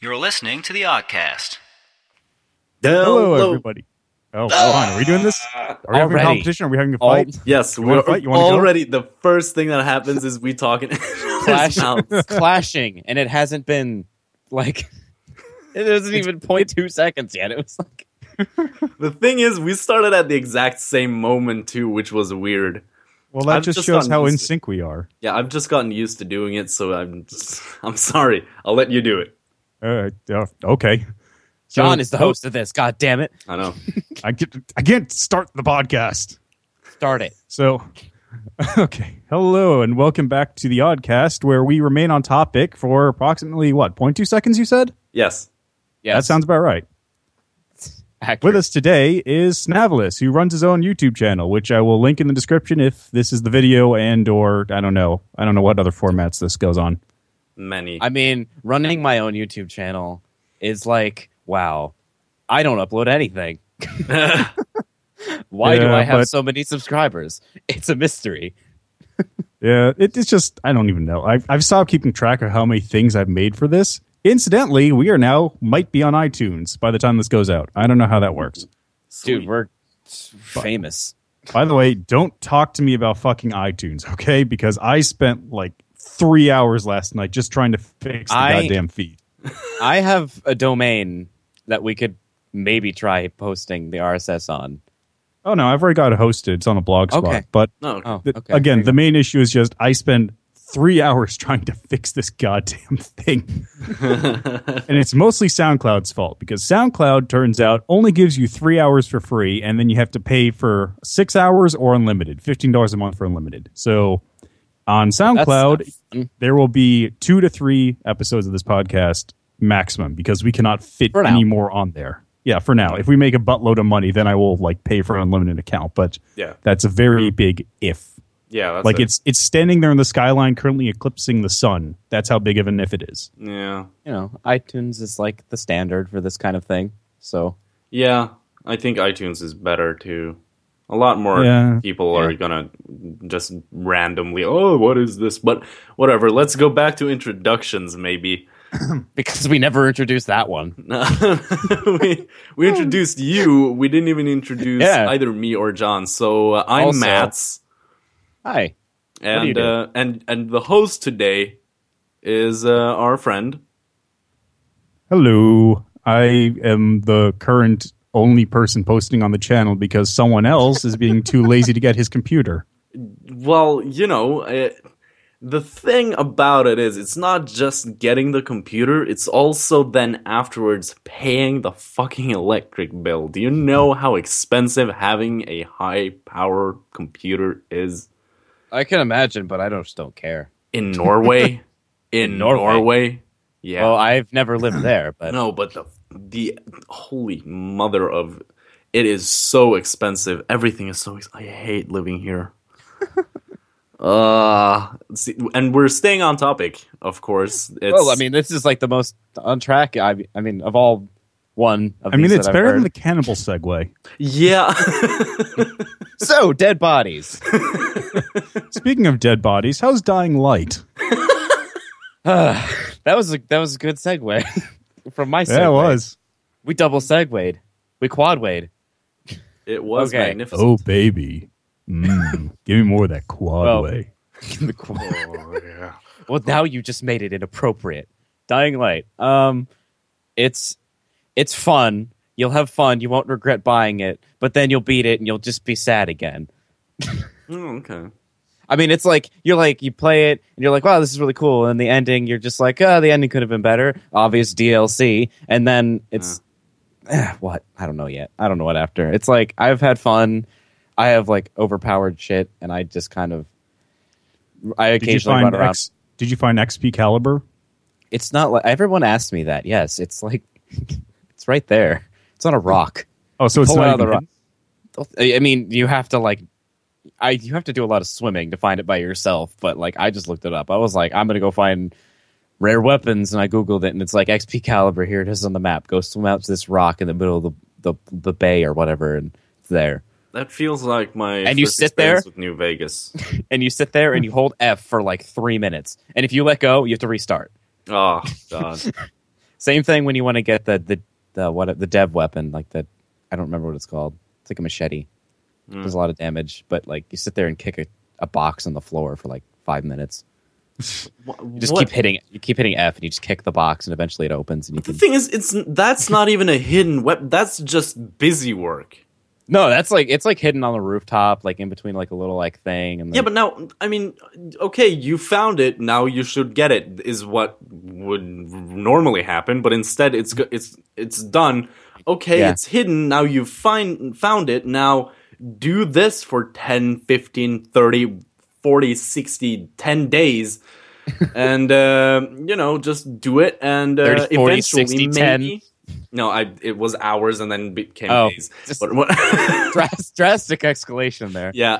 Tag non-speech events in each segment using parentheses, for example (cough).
You're listening to the Oddcast. Hello, Hello. everybody. Oh, hold on. Are we doing this? Are we having a Already. competition? Are we having a All- fight? Yes, You wanna we're fight? You wanna go? already. The first thing that happens is we talk in (laughs) (laughs) Clash, (laughs) clashing, and it hasn't been like it isn't even 0.2 seconds yet. It was like The thing is, we started at the exact same moment too, which was weird. Well, that I've just just shows gotten how in used to it. sync we are. Yeah, I've just gotten used to doing it, so I'm just, I'm sorry. I'll let you do it. Uh, uh, okay. So- John is the host of this. God damn it! I know. (laughs) I get. I can't start the podcast. Start it. So, (laughs) okay. Hello and welcome back to the Oddcast, where we remain on topic for approximately what 0.2 seconds. You said Yes. Yes, that sounds about right. accurate. With us today is Snavelis, who runs his own YouTube channel, which I will link in the description if this is the video and or I don't know. I don't know what other formats this goes on. Many. I mean, running my own YouTube channel is like wow. I don't upload anything. (laughs) Why do I have but- so many subscribers? It's a mystery. Yeah, it, it's just I don't even know. I've I've stopped keeping track of how many things I've made for this. Incidentally, we are now might be on iTunes by the time this goes out. I don't know how that works. Dude, we're famous. By the way, don't talk to me about fucking iTunes, okay? Because I spent like three hours last night just trying to fix the I- goddamn feed. (laughs) I have a domain that we could maybe try posting the RSS on. Oh no, I've already got it hosted. It's on a blog spot. Okay. But no. Oh, oh th- okay. again, the main issue is just I spend three (laughs) hours trying to fix this goddamn thing. (laughs) and it's mostly SoundCloud's fault because SoundCloud turns out only gives you three hours for free, and then you have to pay for six hours or unlimited, fifteen dollars a month for unlimited. So on SoundCloud, there will be two to three episodes of this podcast maximum because we cannot fit For any more on there. Yeah, for now. If we make a buttload of money, then I will like pay for an unlimited account. But Yeah. that's a very big if. Yeah. That's like it. it's it's standing there in the skyline, currently eclipsing the sun. That's how big of an if it is. Yeah. you know, iTunes is like the standard for this kind of thing. So Yeah. I think iTunes is better too. A lot more Yeah. people are gonna just randomly, oh, what is this? But whatever. Let's go back to introductions, maybe. (clears throat) because we never introduced that one. (laughs) we, we introduced you. We didn't even introduce Yeah. either me or John. So uh, I'm Also- Mats, Hi. and uh, and and the host today is uh, our friend. Hello, I am the current only person posting on the channel because someone else is being too lazy to get his computer. Well, you know, uh, the thing about it is, it's not just getting the computer; it's also then afterwards paying the fucking electric bill. Do you know how expensive having a high power computer is I can imagine, but I don't, just don't care. in Norway? (laughs) in Norway. Norway, yeah. Well, I've never lived there, but No, but the the holy mother of it is so expensive. Everything is so. I hate living here. (laughs) uh see, and we're staying on topic, of course. It's, well, I mean, this is like the most on track. I, I mean, of all one. Of I mean, it's that I've better than the cannibal segue. yeah. (laughs) (laughs) so dead bodies. Speaking of dead bodies, how's Dying Light? (sighs) that was a that was a good segue from my. Yeah, it was. We double segued. We quadwayed. it was Okay. magnificent. Oh, baby. Mm, (laughs) give me more of that quad Well- way. The qu- Well, now you just made it inappropriate. Dying Light. Um, it's it's fun. You'll have fun. You won't regret buying it, but then you'll beat it and you'll just be sad again. (laughs) Oh, okay. I mean, it's like you're like you play it and you're like, wow, this is really cool. And the ending, you're just like, oh, the ending could have been better. Obvious DLC, and then it's eh, what I don't know yet. I don't know what after. It's like I've had fun. I have like overpowered shit, and I just kind of I Did you occasionally find run around. X, Did you find Excalibur? It's not like everyone asked me that. Yes, it's like (laughs) it's right there. It's on a rock. Oh, so it's Pull not out of the rock. I I mean, you have to like, I you have to do a lot of swimming to find it by yourself. But like, I just looked it up. I was like, I'm gonna go find rare weapons, and I googled it, and it's like Excalibur. Here it is on the map. Go swim out to this rock in the middle of the the, the bay or whatever, and it's there. That feels like my And you sit there? with New Vegas. (laughs) And you sit there and you hold F for like three minutes, and if you let go, you have to restart. Oh (laughs) god. Same thing when you want to get the the the what the dev weapon, like the I don't remember what it's called. It's like a machete. Mm. Does a lot of damage, but like you sit there and kick a, a box on the floor for like five minutes. (laughs) You just What- keep hitting. You keep hitting F, and you just kick the box, and eventually it opens, and you The can. thing is, it's that's not even a hidden weapon. That's just busy work. No, that's like it's like hidden on the rooftop, like in between like a little like thing. And Yeah, but now, I mean, okay, you found it. Now you should get it. Is what would normally happen, but instead, it's it's it's done. Okay, Yeah. it's hidden. Now you find found it. Now do this for 10, 15, 30, 40, 60, 10 days. (laughs) and uh, you know, just do it, and uh, 30, 40, eventually, 60, 10. maybe. No, I it was hours, and then became Oh, days. just- But what? (laughs) Drastic escalation there. Yeah.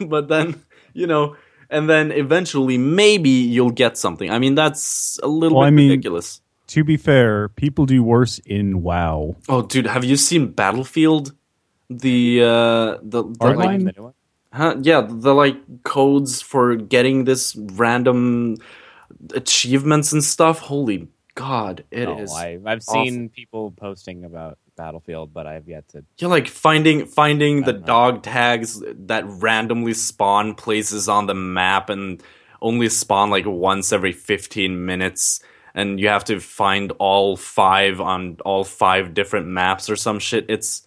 (laughs) but then, you know, and then eventually maybe you'll get something. I mean, that's a little Well, bit I mean- ridiculous. To be fair, people do worse in WoW. Oh, dude, have you seen Battlefield? The uh the, the Hardline? like, the huh, yeah, the like codes for getting this random achievements and stuff. Holy god, it is. No, I, I've seen people posting about Battlefield, but I've yet to. You're like finding finding the know. dog tags that randomly spawn places on the map and only spawn like once every 15 minutes and you have to find all five on all five different maps or some shit. It's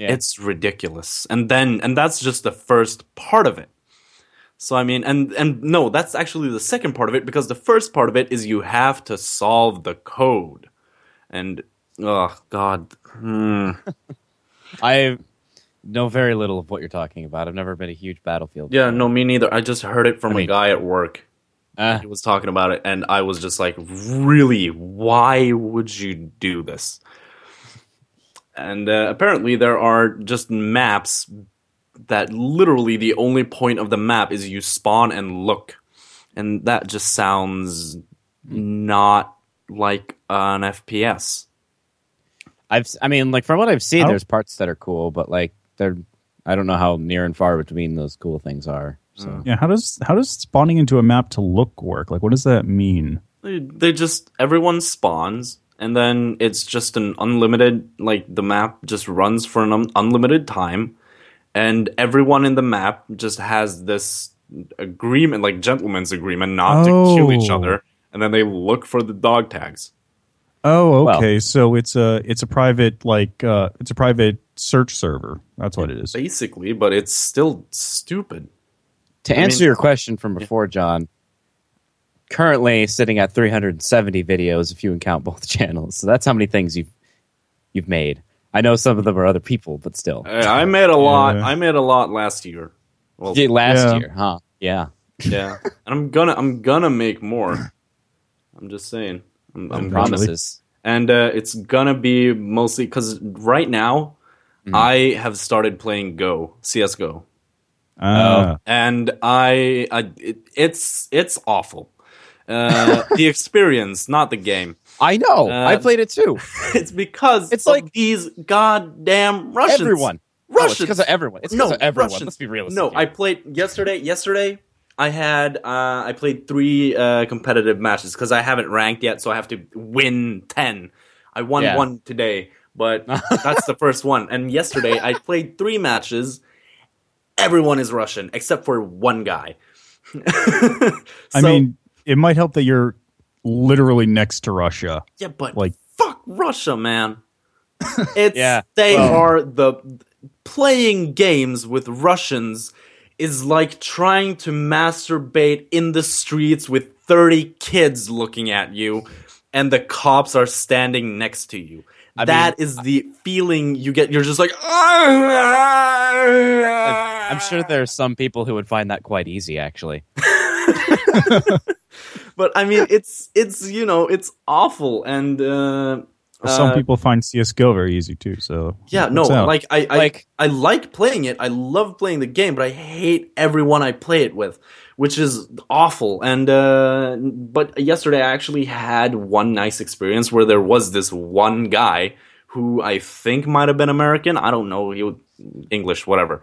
Yeah. it's ridiculous. And then and that's just the first part of it. So I mean and and no, that's actually the second part of it because the first part of it is you have to solve the code. And oh god. Hmm. (laughs) I know very little of what you're talking about. I've never been a huge Battlefield. Yeah, no, me neither. I just heard it from I a mean- guy at work. Uh, He was talking about it, and I was just like, "Really? Why would you do this?" And uh, apparently, there are just maps that literally the only point of the map is you spawn and look, and that just sounds not like an FPS. I've, I mean, like from what I've seen, there's parts that are cool, but like they're, I don't know how near and far between those cool things are. So Yeah, how does how does spawning into a map to look work? Like, what does that mean? They, they just everyone spawns, and then it's just an unlimited like the map just runs for an un- unlimited time, and everyone in the map just has this agreement, like gentleman's agreement, not to kill each Oh. other, and then they look for the dog tags. Oh, Well- okay. so it's a it's a private like uh it's a private search server. That's what it is. Basically, but it's still stupid. to I answer mean- your question from before, John, currently sitting at 370 videos if you count both (laughs) channels. So that's how many things you've you've made. I know some of them are other people, but still. I, I made a lot. Yeah. I made a lot last year. Well, Yeah, last Yeah. year, huh? Yeah. yeah, and I'm gonna I'm gonna make more. I'm just saying. I'm, I'm Promises. and uh, it's gonna be mostly because right now Mm. I have started playing Go CS:GO, Ah, and I, I it, it's it's awful. Uh, (laughs) the experience, not the game. I know. Uh, I played it too. (laughs) It's because It's of like- these goddamn Russians. Everyone. No, Russians. it's because of everyone. It's because no, of everyone. Russians. Let's be realistic. No, here. I played yesterday. Yesterday, I had uh, I played three uh, competitive matches because I haven't ranked yet, so I have to win ten. I won Yeah. one today, but (laughs) that's the first one. And yesterday, I played three matches. Everyone is Russian except for one guy. I mean, it might help that you're literally next to Russia. yeah, but like- fuck Russia, man. (laughs) It's Yeah, they well- are the playing games with Russians is like trying to masturbate in the streets with 30 kids looking at you and the cops are standing next to you. I That is the feeling you get. You're just like, I'm sure there are some people who would find that quite easy, actually. (laughs) (laughs) but I mean, it's it's you know, it's awful, and uh, Some uh, people find CS:GO very easy too. So Yeah, no, out? like I, I Like- I like playing it. I love playing the game, but I hate everyone I play it with, which is awful. And uh but yesterday I actually had one nice experience where there was this one guy who I think might have been American. I don't know, he was English, whatever.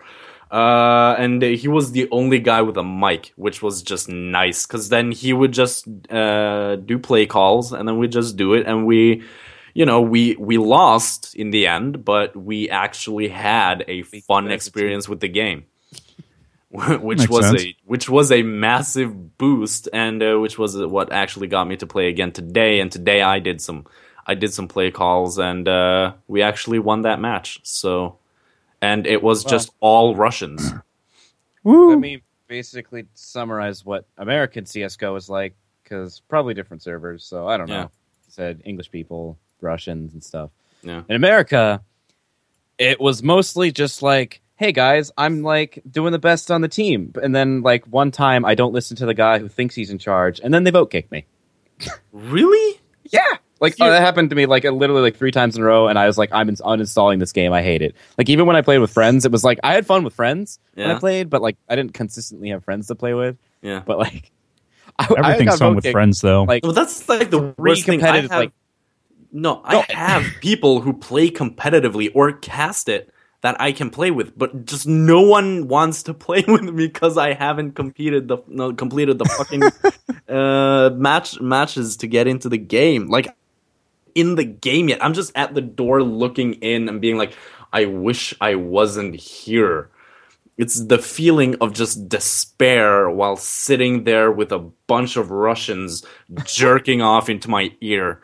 Uh, and he was the only guy with a mic, which was just nice because then he would just uh, do play calls, and then we just do it, and we, you know, we we lost in the end, but we actually had a fun experience with the game, (laughs) which Makes was sense. a which was a massive boost, and uh, which was what actually got me to play again today. And today I did some I did some play calls, and uh, we actually won that match. So, and it was just all Russians. (clears throat) Woo. Let me basically summarize what American CS:GO is like, because probably different servers. So I don't know. Yeah. Said English people, Russians, and stuff. Yeah. In America, it was mostly just like, "Hey guys, I'm like doing the best on the team," and then like one time I don't listen to the guy who thinks he's in charge, and then they vote kick me. Really? Yeah. Like oh, that happened to me like literally like three times in a row, and I was like, I'm ins- uninstalling this game. I hate it. Like even when I played with friends, it was like I had fun with friends when I Yeah. played, but like I didn't consistently have friends to play with. Yeah. But like, (laughs) I, I Everything's fun vote with kicked, friends, though. Like Well, that's like the Three worst thing. I competitive, have, like- no, I No. have (laughs) people who play competitively or cast it that I can play with, but just no one wants to (laughs) play with me because I haven't competed the no, completed the fucking uh, match matches to get into the game. Like in the game yet, I'm just at the door looking in and being like, I wish I wasn't here. It's the feeling of just despair while sitting there with a bunch of Russians (laughs) jerking off into my ear.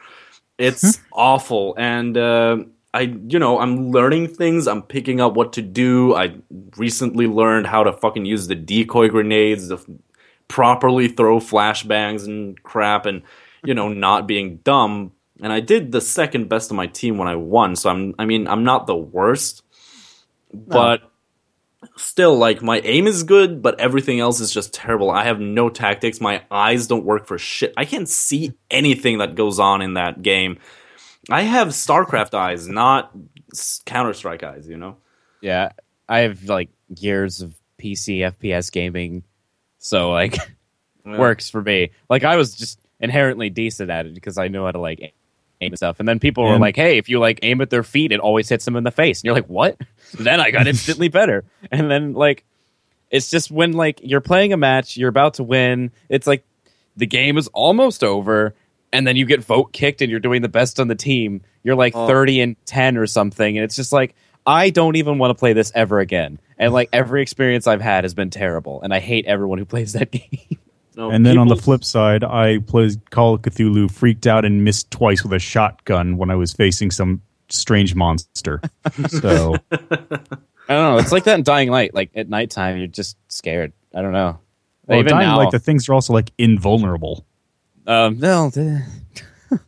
It's awful. And uh, I, you know, I'm learning things. I'm picking up what to do. I recently learned how to fucking use the decoy grenades, to f- properly throw flashbangs and crap, and you know, not being dumb. And I did the second best of my team when I won. So I'm, I mean, I'm not the worst, but still like my aim is good but everything else is just terrible. I have no tactics. My eyes don't work for shit. I can't see anything that goes on in that game. I have starcraft eyes not counter-strike eyes you know? Yeah, I have like years of PC FPS gaming, so like (laughs) Yeah. works for me. Like I was just inherently decent at it because I know how to like aim and stuff. And then people were like, "Hey, if you like aim at their feet, it always hits them in the face." And you're like, "What?" (laughs) then I got (laughs) instantly better. And then like, it's just when like you're playing a match, you're about to win. It's like the game is almost over, and then you get vote kicked, and you're doing the best on the team. You're like Oh. thirty and ten or something, and it's just like. I don't even want to play this ever again. And like every (laughs) experience I've had has been terrible, and I hate everyone who plays that game. No, and then on the flip side, I played Call of Cthulhu, freaked out, and missed twice with a shotgun when I was facing some strange monster. (laughs) so I don't know. It's like that in Dying Light. Like at nighttime, you're just scared. I don't know. well, Even dying now, like the things are also like invulnerable. um, no, the- (laughs)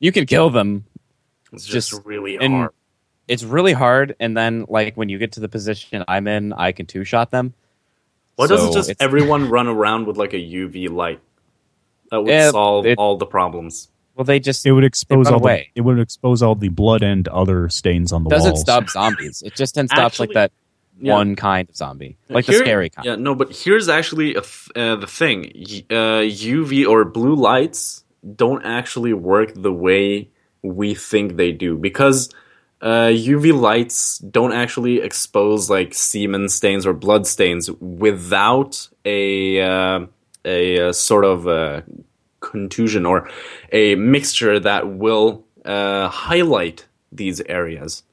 you can kill them. it's just, just really hard It's really hard, and then like when you get to the position I'm in, I can two shot them. Why So doesn't just everyone run around with like a uv light that would Yeah, solve it- all the problems Well, they just It would expose run all the, it would expose all the blood and other stains on the wall. It doesn't stop zombies. It just tends stops like that yeah. one kind of zombie, like the scary kind. Yeah, no, but here's actually a th- uh, the thing: Y- uh, UV or blue lights don't actually work the way we think they do because uh, UV lights don't actually expose like semen stains or blood stains without a uh, a, uh sort of uh, contusion or a mixture that will uh, highlight these areas.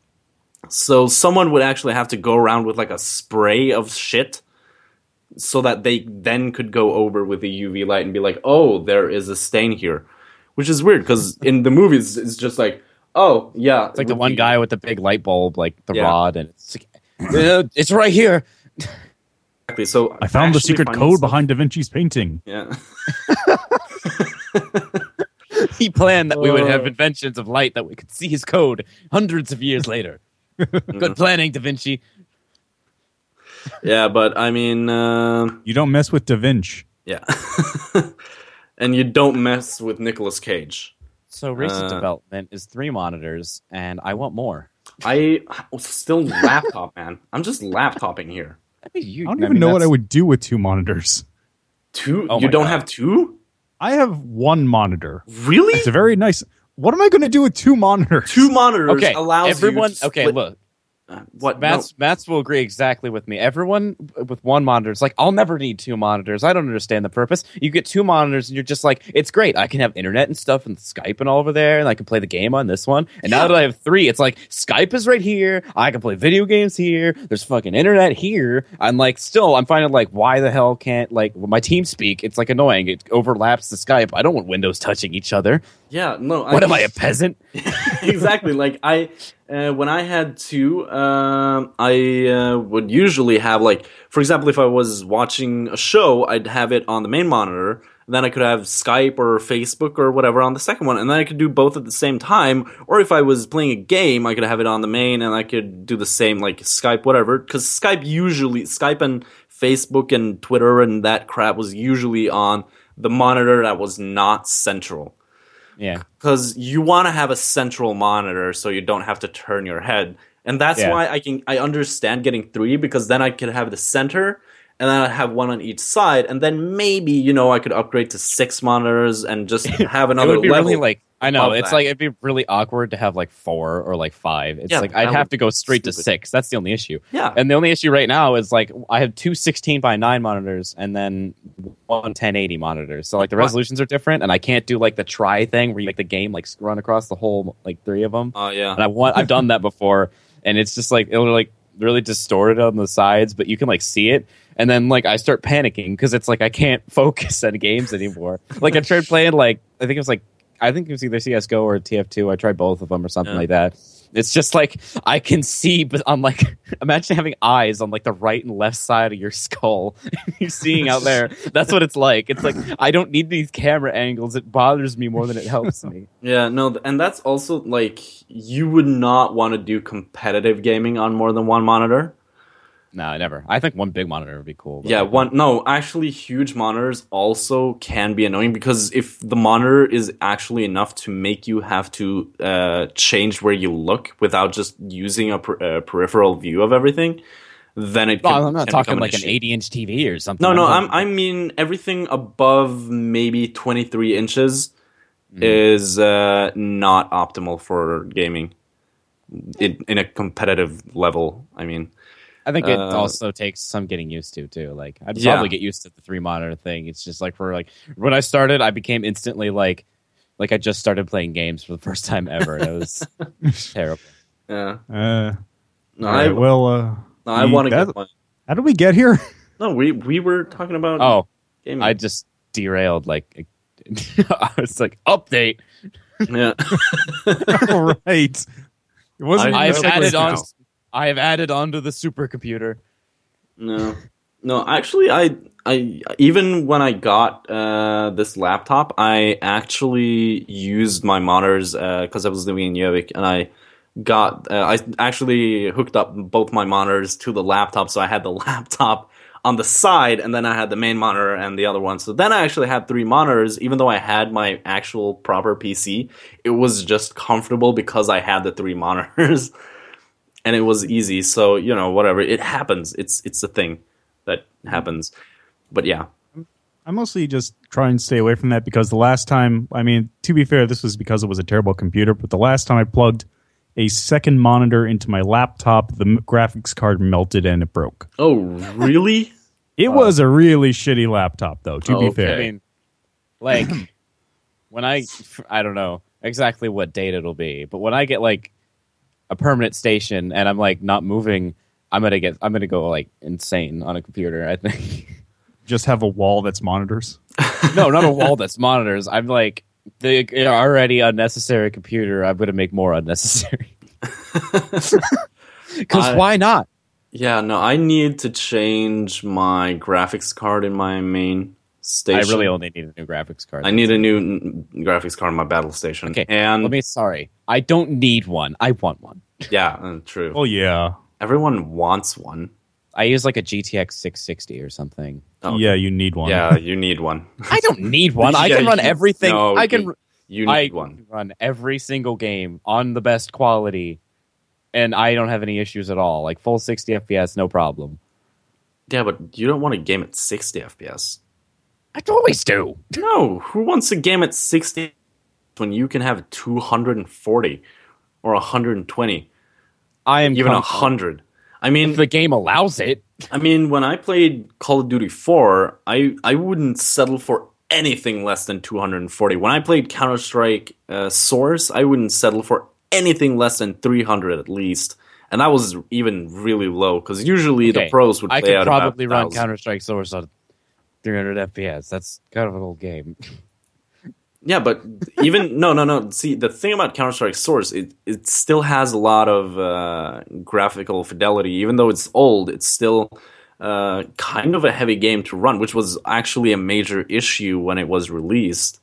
So someone would actually have to go around with like a spray of shit so that they then could go over with the UV light and be like, "Oh, there is a stain here." Which is weird because in the movies it's just like, "Oh, yeah." It's like the one guy with the big light bulb, like the Yeah. rod, and it's like, "Uh, it's right here. Exactly. So I found the secret code stuff- behind Da Vinci's painting. Yeah. (laughs) He planned that we would Uh. have inventions of light that we could see his code hundreds of years later. (laughs) Good planning, Da Vinci. yeah, but I mean, uh, You don't mess with Da Vinci. yeah. (laughs) and you don't mess with Nicolas Cage. So recent Uh, development is three monitors, and I want more. I still laptop, man. I'm just laptoping here. (laughs) I mean, you, I don't even know what I would do with two monitors. Two? Oh you don't God. have two? I have one monitor. Really? It's a very nice. What am I going to do with two monitors? two monitors Okay, allows everyone. you to okay, look. Uh, what? Matt's, Matt's will agree exactly with me. Everyone with one monitor is like, I'll never need two monitors. I don't understand the purpose. You get two monitors and you're just like, it's great. I can have internet and stuff and Skype and all over there, and I can play the game on this one. And now that I have three, it's like Skype is right here. I can play video games here. There's fucking internet here. I'm like, still, I'm finding like, why the hell can't like my TeamSpeak? It's like annoying. It overlaps the Skype. I don't want windows touching each other. Yeah, no. What am I, a peasant? (laughs) exactly. Like I, uh, when I had two, um, I uh, would usually have like, for example, if I was watching a show, I'd have it on the main monitor. Then I could have Skype or Facebook or whatever on the second one, and then I could do both at the same time. Or if I was playing a game, I could have it on the main, and I could do the same like Skype, whatever. Because Skype usually, Skype and Facebook and Twitter and that crap was usually on the monitor that was not central Yeah. because you want to have a central monitor so you don't have to turn your head and that's Yeah. why i can i understand getting three because then i could have the center and then i have one on each side and then maybe you know i could upgrade to six monitors and just (laughs) have it another would be level really like I know it's that. like it'd be really awkward to have like four or like five. It's Yeah, like I'd have to go straight to six. That's the only issue. yeah And the only issue right now is like I have two 16 by 9 monitors and then one 1080 monitors. So like the resolutions are different and I can't do like the try thing where you make the game like run across the whole like three of them. oh yeah And I want I've done that before and it's just like it'll like really distorted on the sides but you can like see it and then like I start panicking because it's like I can't (laughs) focus on games anymore. like I tried playing like I think it was like I think it was either CS:GO or TF2. I tried both of them or something Yeah. like that. It's just like I can see, but I'm like, (laughs) imagine having eyes on like the right and left side of your skull. (laughs) You're seeing out there. That's what it's like. It's like I don't need these camera angles. It bothers me more than it helps me. (laughs) yeah no and that's also like you would not want to do competitive gaming on more than one monitor No, never. I think one big monitor would be cool. Yeah, one no, actually huge monitors also can be annoying because if the monitor is actually enough to make you have to uh, change where you look without just using a, per- a peripheral view of everything, then it can, I'm not talking become like an 80 inch TV or something. No, no, I'm, I mean everything above maybe 23 inches Mm. is uh, not optimal for gaming. In, in a competitive level, I mean. I think it Uh, also takes some getting used to too. Like I'd Yeah. probably get used to the three monitor thing. It's just like for like when I started, I became instantly like like I just started playing games for the first time ever. It was (laughs) terrible. Yeah. Uh, No, I, right, well, uh, no, I want to get one. how did we get here? (laughs) No, we we were talking about Oh, gaming. I just derailed. Like (laughs) I was like update. yeah. All right. It wasn't. I- I have added on. now. I have added onto the supercomputer. No, no. Actually, I, I even when I got uh, this laptop, I actually used my monitors because I was living in Gjøvik, and I got uh, I actually hooked up both my monitors to the laptop, so I had the (laughs) laptop on the side, and then I had the main monitor and the other one. So then I actually had three monitors, even though I had my actual proper PC. It was just comfortable because I had the three monitors. (laughs) and it was easy. So you know, whatever it happens. It's it's a thing that happens. But yeah, I mostly just try and stay away from that because the last time, I mean, to be fair, this was because it was a terrible computer, but the last time I plugged a second monitor into my laptop, the graphics card melted and it broke. Oh really? (laughs) It was a really shitty laptop, though, to Oh, be fair. I mean, like (clears throat) when I I don't know exactly what date it'll be, but when I get like a permanent station and I'm like not moving, I'm gonna get I'm gonna go like insane on a computer. I think (laughs) Just have a wall that's monitors. no, not a wall that's monitors. I'm like the already unnecessary computer. I'm gonna make more unnecessary. (laughs) Because I- why not? Yeah, no, I need to change my graphics card in my main I really only need a new graphics card. I need a new n- graphics card in my battle station. Okay, and Let me sorry. I don't need one. I want one. (laughs) yeah, uh, true. Oh, yeah. Everyone wants one. I use like a GTX 660 or something. Oh, Yeah, you need one. Yeah, you need one. (laughs) I don't need one. (laughs) I Yeah, can run you- everything. no, I can. you- You need I one. run every single game on the best quality, and I don't have any issues at all. Like full 60 FPS, no problem. Yeah, but you don't want a game at 60 FPS. I always do. No, who wants a game at 60 when you can have 240 or 120? I am even a hundred. I mean, If the game allows it. I mean, when I played Call of Duty 4, I, I wouldn't settle for anything less than 240. When I played Counter Strike uh, Source, I wouldn't settle for anything less than 300 at least. And that was even really low because usually the pros would play I could probably run Counter Strike Source on 300 FPS. That's kind of an old game. (laughs) Yeah, but even no, no, no. See, the thing about Counter Strike Source, it it still has a lot of uh, graphical fidelity. Even though it's old, it's still uh, kind of a heavy game to run, which was actually a major issue when it was released.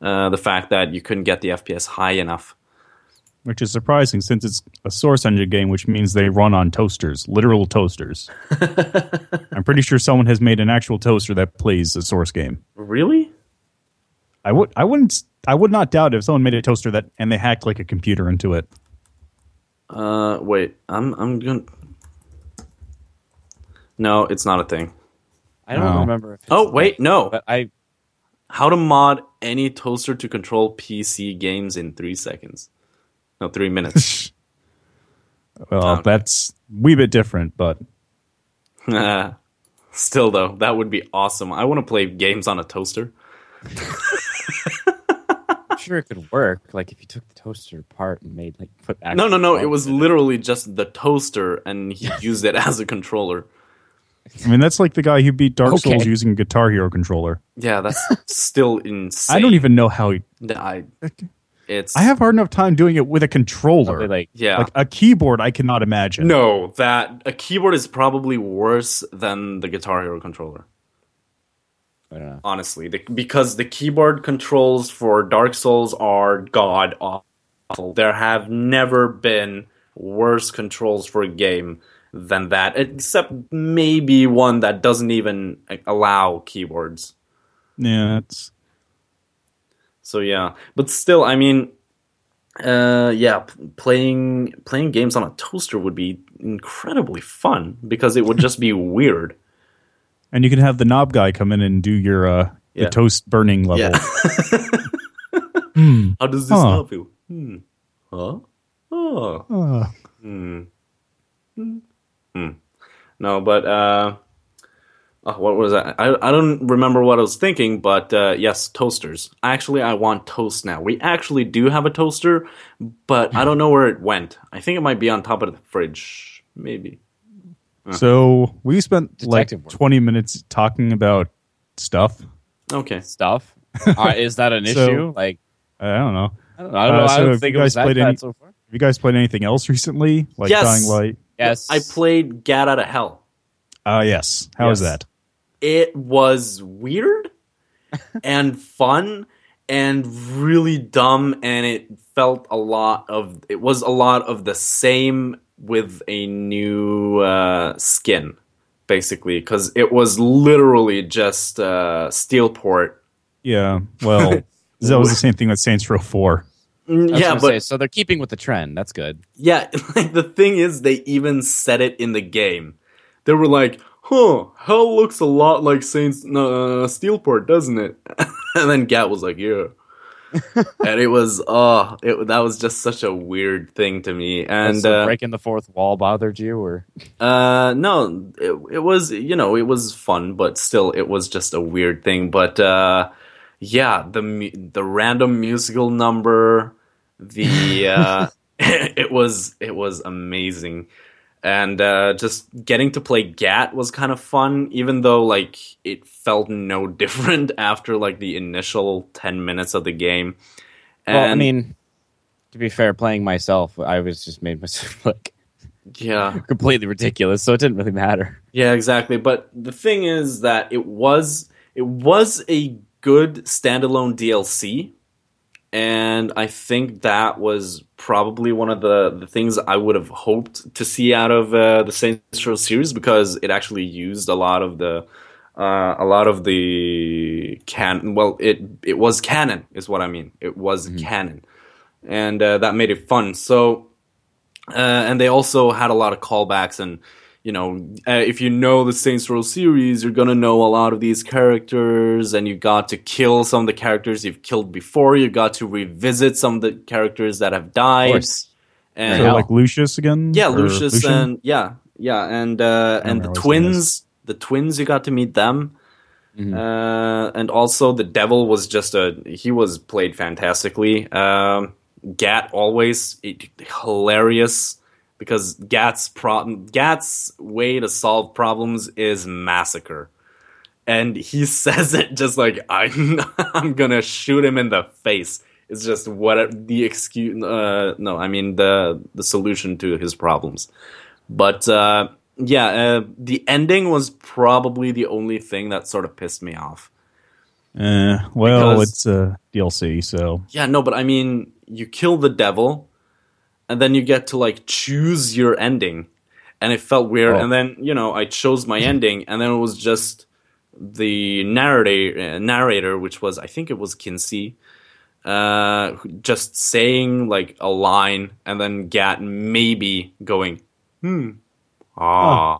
Uh, the fact that you couldn't get the FPS high enough. Which is surprising since it's a source engine game, which means they run on toasters, literal toasters. (laughs) I'm pretty sure someone has made an actual toaster that plays a source game. Really? I would, I wouldn't, I would not doubt if someone made a toaster that and they hacked like a computer into it. Uh, wait. I'm I'm gonna. No, it's not a thing. I don't No. remember if it's Oh wait, no. but I How to mod any toaster to control PC games in three seconds? No, three minutes. (laughs) Well, Okay. that's wee bit different, but (laughs) Still though, that would be awesome. I want to play games on a toaster. I'm (laughs) sure it could work. Like if you took the toaster apart and made like put No, no, no. It was in literally just the toaster, and he used it as a controller. I mean that's like the guy who beat Dark Okay. Souls using a Guitar Hero controller. Yeah, that's still insane. I don't even know how. He, I, it's. I have hard enough time doing it with a controller. Like Yeah. Like a keyboard, I cannot imagine. no, that a keyboard is probably worse than the Guitar Hero controller. I honestly, the, because the keyboard controls for Dark Souls are god awful. There have never been worse controls for a game than that, except maybe one that doesn't even allow keyboards. Yeah, it's So yeah, but still, I mean, uh, yeah, playing playing games on a toaster would be incredibly fun because it would just be (laughs) weird. and you can have the knob guy come in and do your uh Yeah. the toast burning level. Yeah. (laughs) Hmm. How does this Huh. not feel? Hmm. Huh? Oh. Uh, Hmm. Hmm. No, but uh, oh, what was that? I I don't remember what I was thinking, but uh, yes, toasters. Actually, I want toast now. We actually do have a toaster, but I don't know where it went. I think it might be on top of the fridge, maybe. So we spent Detective like work. 20 minutes talking about stuff. Okay. Stuff. uh, is that an (laughs) So- issue? Like I don't know. I don't know. I don't, know. Uh, I don't have think you it was guys that played bad any- so far. Have you guys played anything else recently? Like Yes. Dying Light? Yes, I played Gat Out of Hell. Uh yes. How was Yes. that? It was weird (laughs) and fun and really dumb and it felt a lot of it was a lot of the same with a new uh, skin basically because it was literally just uh, steelport Yeah. Well, (laughs) that was the same thing with Saints Row 4. Yeah but say, so they're keeping with the trend. That's good. Yeah, (laughs) like the thing is, they even said it in the game. They were like, "Huh, hell looks a lot like Saints uh, Steelport, doesn't it?" (laughs) and then Gat was like, "Yeah," (laughs) and it was, oh, it that was just such a weird thing to me. And uh, breaking the fourth wall bothered you, or (laughs) uh, no, it, it was you know it was fun, but still it was just a weird thing. But uh, yeah, the the random musical number, the uh, it was it was amazing, and uh, just getting to play Gat was kind of fun, even though like it felt no (laughs) different after like the initial ten minutes of the game. And well, I mean, to be fair, playing myself, I was just made myself (laughs) like yeah, (laughs) completely ridiculous, so it didn't really matter. Yeah, exactly. But the thing is that it was it was a good standalone DLC, and I think that was probably one of the the things I would have hoped to see out of uh, the Saints Row series because it actually used a lot of the uh, a lot of the can. Well, it it was canon, is what I mean. It was canon, and uh, that made it fun. So uh, and they also had a lot of callbacks and you know uh, if you know the Saints Row series you're gonna know a lot of these characters and you got to kill some of the characters you've killed before you got to revisit some of the characters that have died and So like Lucius again? yeah, Lucius Lucian? and yeah, yeah, and uh, and the remember what his name twins, the twins, you got to meet them, Mm-hmm. uh, and also the devil was just a he was played fantastically. Um, Gat always it, hilarious because Gat's problem, Gat's way to solve problems is massacre. And he (laughs) says it just like I'm, (laughs) I'm gonna shoot him in the face. It's just what the excuse. Uh, no, I mean the the solution to his problems. But uh, yeah, uh, the ending was probably the only thing that sort of pissed me off. Eh, well, Because- it's a DLC, so Yeah, no, but I mean, you kill the devil, and then you get to like choose your ending, and it felt weird. Oh. And then you know, I chose my ending, and then it was just the narrator, uh, narrator, which was I think it was Kinzie, uh, just saying like a line, and then Gat maybe going, hmm, ah.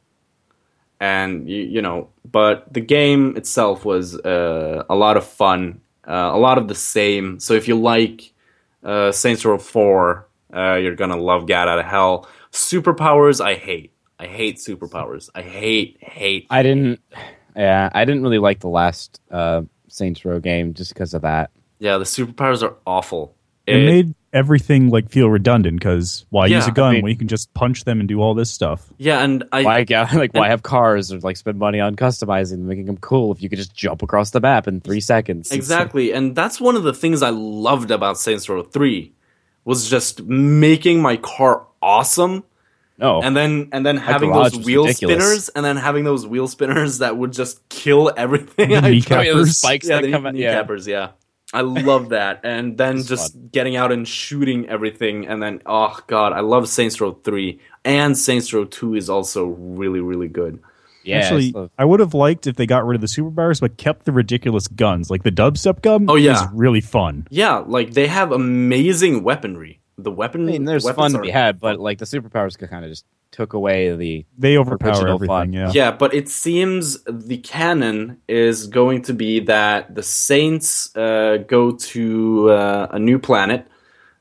And you, you know, but the game itself was uh, a lot of fun, uh, a lot of the same. So if you like uh, Saints Row 4, uh, you're gonna love Gat Out of Hell. Superpowers, I hate. I hate superpowers. I hate, hate. I didn't. Yeah, I didn't really like the last uh, Saints Row game just because of that. Yeah, the superpowers are awful. it, It- made everything like feel redundant because why use a gun I mean- when you can just punch them and do all this stuff? yeah, and I Why, yeah, (laughs) like, why have cars or like spend money on customizing them, making them cool if you could just jump across the map in three seconds? Exactly, and that's one of the things I loved about Saints Row Three was just making my car awesome, like- no, and then and then having those wheel ridiculous. spinners, and then having those wheel spinners that would just kill everything. The I Oh, kneecappers. spikes yeah, that the come out. Yeah, kneecappers, yeah. I love that, and (laughs) then It's just getting out and shooting everything, and then oh god, I love Saints Row Three, and Saints Row Two is also really really good. Yeah. Actually, so- I would have liked if they got rid of the superpowers but kept the ridiculous guns. Like the dubstep gun Oh, yeah. is really fun. Yeah, like they have amazing weaponry. The weapon, I mean, there's weapons fun to are- be had, but like the superpowers kind of just took away the. They overpower Original everything, fun. yeah. Yeah, but it seems the canon is going to be that the Saints uh, go to uh, a new planet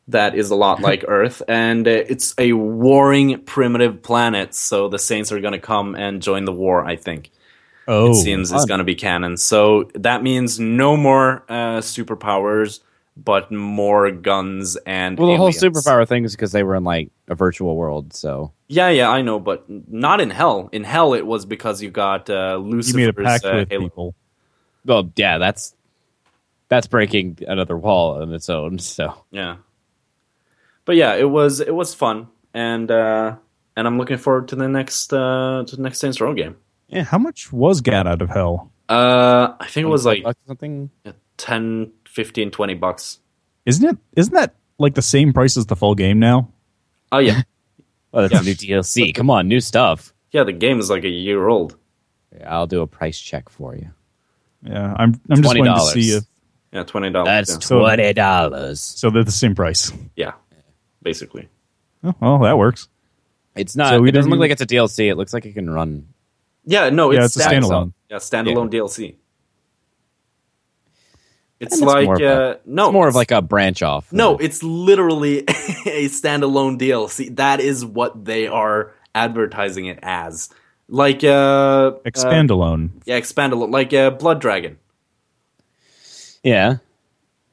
that is a lot (laughs) like Earth, and uh, it's a warring primitive planet. So the Saints are going to come and join the war. I think Oh, it seems it's going to be canon. So that means no more uh, superpowers, but more guns and Well, the whole aliens. superpower thing is because they were in like a virtual world, so Yeah, yeah, I know, but not in Hell. In Hell, it was because you got uh, you Lucifer's made a pact uh, with Halo. people. well, yeah, that's that's breaking another wall on its own. (laughs) So Yeah, but yeah, it was it was fun, and uh, and I'm looking forward to the next uh, to the next Saints Row game. Yeah, how much was Gat out of hell? Uh, I think it was like something. 10, 15, 20 bucks. Isn't it? Isn't that like the same price as the full game now? Oh yeah, (laughs) Oh, that's Yeah. a new DLC. Come on, new stuff. yeah. The game is like a year old. I'll do a price check for you. Yeah, I'm. I'm just wanting to see if Yeah, twenty dollars. That's yeah. Twenty dollars. so they're the same price. yeah, basically. Oh, well, that works. It's not. So it doesn't look like it's a DLC. It looks like it can run. Yeah, no, Yeah, it's, it's a stand- standalone. Yeah, standalone DLC. It's it's like more of a- uh, no, It's more of like a branch off. No, it's literally (laughs) a standalone DLC. That is what they are advertising it as. Like uh, uh Expand alone. yeah, expand alone. Like uh, Blood Dragon. yeah.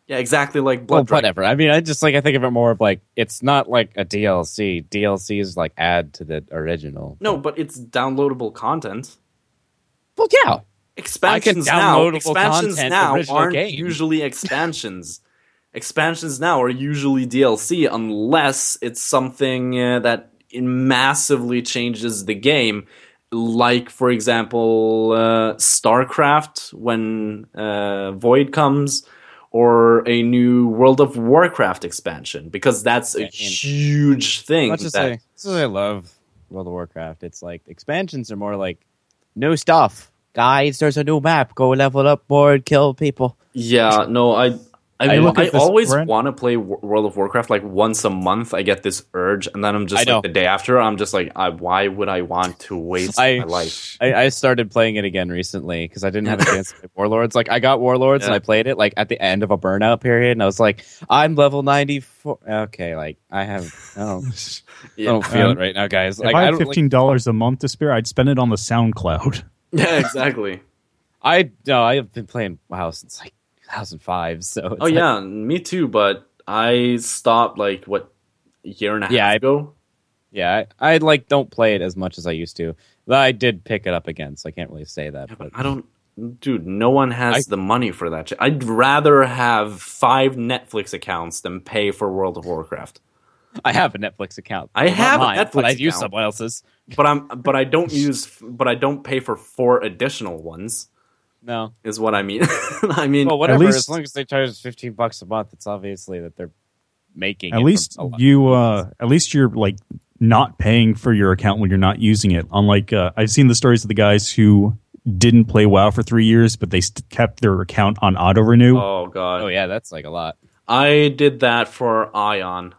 Yeah, exactly like Blood Dragon. whatever. I mean, I just like I think of it more of like it's not like a DLC. DLC is like add to the original. No, but it's downloadable content. Well, yeah. Expansions now, expansions now aren't game. usually expansions. (laughs) expansions now are usually DLC unless it's something uh, that massively changes the game. Like, for example, uh, StarCraft when uh, Void comes, or a new World of Warcraft expansion, because that's a huge thing. Much as that- as I love World of Warcraft, it's like expansions are more like new stuff. Guys, there's a new map. Go level up more and kill people. Yeah, no, I I, I look I always want to play World of Warcraft like once a month. I get this urge, and then I'm just I know. like the day after, I'm just like, I, why would I want to waste I- my life? (laughs) I, I started playing it again recently because I didn't have a (laughs) chance to play Warlords. Like I got Warlords and I played it like at the end of a burnout period, and I was like, I'm level ninety four. Okay, like I have, (laughs) I don't, I don't feel Um, it right now, guys. If Like I I had don't, like, fifteen dollars a month to spare, I'd spend it on the SoundCloud. yeah, exactly. I no, I have been playing WoW since like 2005. So oh like- yeah, me too. But I stopped like what a year and a half Yeah, I- ago. yeah, I, I like don't play it as much as I used to. But I did pick it up again, so I can't really say that. But But I don't, dude. No one has I- the money for that. shit. I'd rather have five Netflix accounts than pay for World of Warcraft. I have a Netflix account. I have a Netflix but I use account. someone else's. But I'm, but I don't (laughs) use, but I don't pay for four additional ones. No, Is what I mean. (laughs) I mean, well, whatever. least- as long as they charge 15 bucks a month, it's obviously that they're making. At it least from a lot- you, uh, at least you're like not paying for your account when you're not using it. Unlike uh, I've seen the stories of the guys who didn't play WoW for three years, but they st- kept their account on auto renew. oh god, Oh yeah, that's like a lot. I did that for Aion.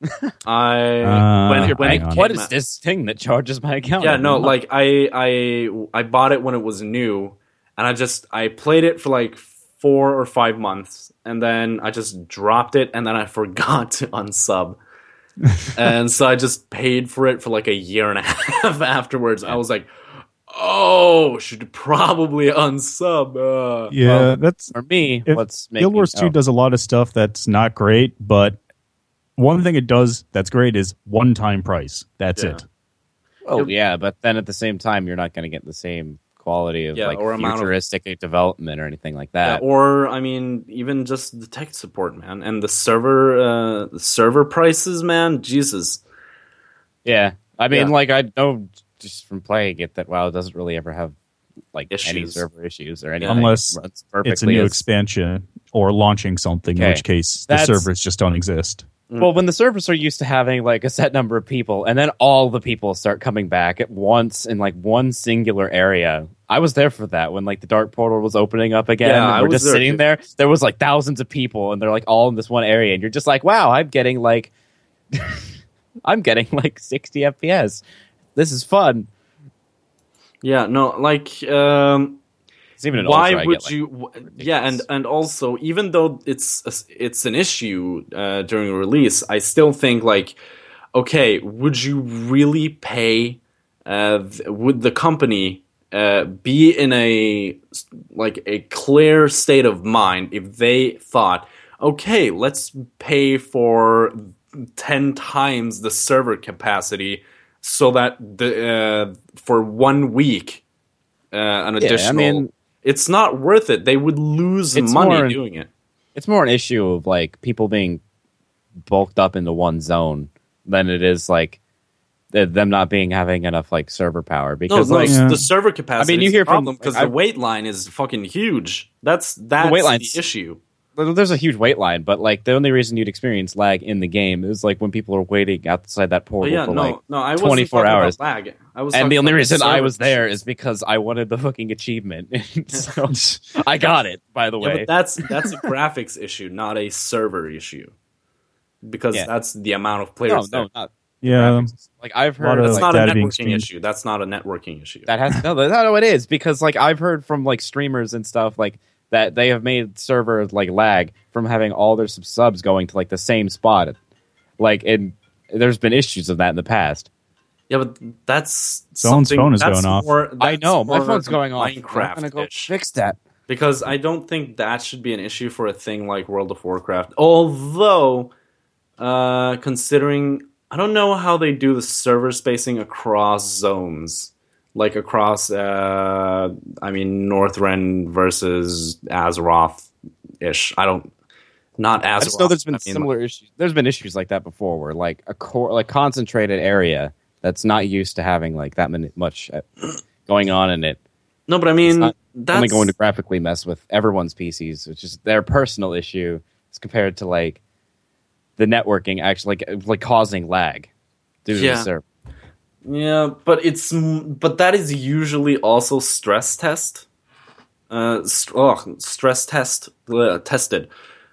(laughs) I Uh, when, when it paying on came what is this thing that charges my account? Yeah, no, like I I I bought it when it was new, and I just I played it for like four or five months, and then I just dropped it, and then I (laughs) forgot to unsub. (laughs) and so I just paid for it for like a year and a (laughs) half afterwards. I was like, "Oh, should probably unsub." Uh, yeah, well, that's for me, if what's making Guild Wars Two oh, does a lot of stuff that's not great, but one thing it does that's great is one time price. That's Yeah. it. Oh yeah, but then at the same time, you're not going to get the same quality of Yeah, like or amount of- futuristic development or anything like Yeah, that. or I mean, even just the tech support, man, and the server, uh, the server prices, man. Jesus, yeah, I mean, Yeah. like I know just from playing it that WoW it doesn't really ever have like any server issues or anything. Unless It runs It's a new as- expansion or launching something, in which case the That's- servers just don't exist. Well, when the servers are used to having like a set number of people, and then all the people start coming back at once in like one singular area. I was there for that when like the dark portal was opening up again. Yeah, and I we're was just there, sitting too. there. There was like thousands of people, and they're like all in this one area, and you're just like, wow, I'm getting like, (laughs) I'm getting like 60 FPS. This is fun. yeah, no, like, um, It's even an why Ultra, would get, like, you? yeah, and and also, even though it's a- it's an issue uh, during release, I still think like, okay, would you really pay? Uh, th- would the company uh, be in a like a clear state of mind if they thought, okay, let's pay for ten times the server capacity so that the uh, for one week uh, an Yeah, I mean- it's not worth it. They would lose money more- doing it. it's more an issue of like people being bulked up into one zone than it is like Uh, them not being having enough like server power because no, like Yeah. the server capacity. I mean, you hear the from- problem because the wait line is fucking huge. That's that's wait the, issue. there's a huge wait line, but like the only reason you'd experience lag in the game is like when people are waiting outside that portal yeah, for no, like no, I wasn't 24 talking about hours. lag. I was and the only about reason I was there is because I wanted the fucking achievement. (laughs) (laughs) so I got it, by the Yeah, way. but that's that's a graphics issue, not a server issue. Because Yeah. that's the amount of players. there. no, not Yeah, graphics. Like I've heard of, that's like, not a networking issue. That's not a networking issue. That has no, no, no, it is because like I've heard from like streamers and stuff like that they have made servers like lag from having all their subs going to like the same spot. Like, and there's been issues of that in the past. yeah, but that's Someone's phone is that's going off. more- I know my phone's going off. I'm gonna go fix that. because I don't think that should be an issue for a thing like World of Warcraft. Although, uh, considering I don't know how they do the server spacing across zones, like across, uh, I mean, Northrend versus Azeroth ish. I don't, not Azeroth. I just know there's been I mean, similar issues. There's been issues like that before, where like a core, like concentrated area that's not used to having like that many, much uh, going on in it. No, but I mean, not that's only going to graphically mess with everyone's PCs, which is their personal issue, as compared to like the networking actually like, like causing lag due to Yeah. the server. Yeah, but it's but that is usually also stress test. Uh, st- oh, stress test uh, tested.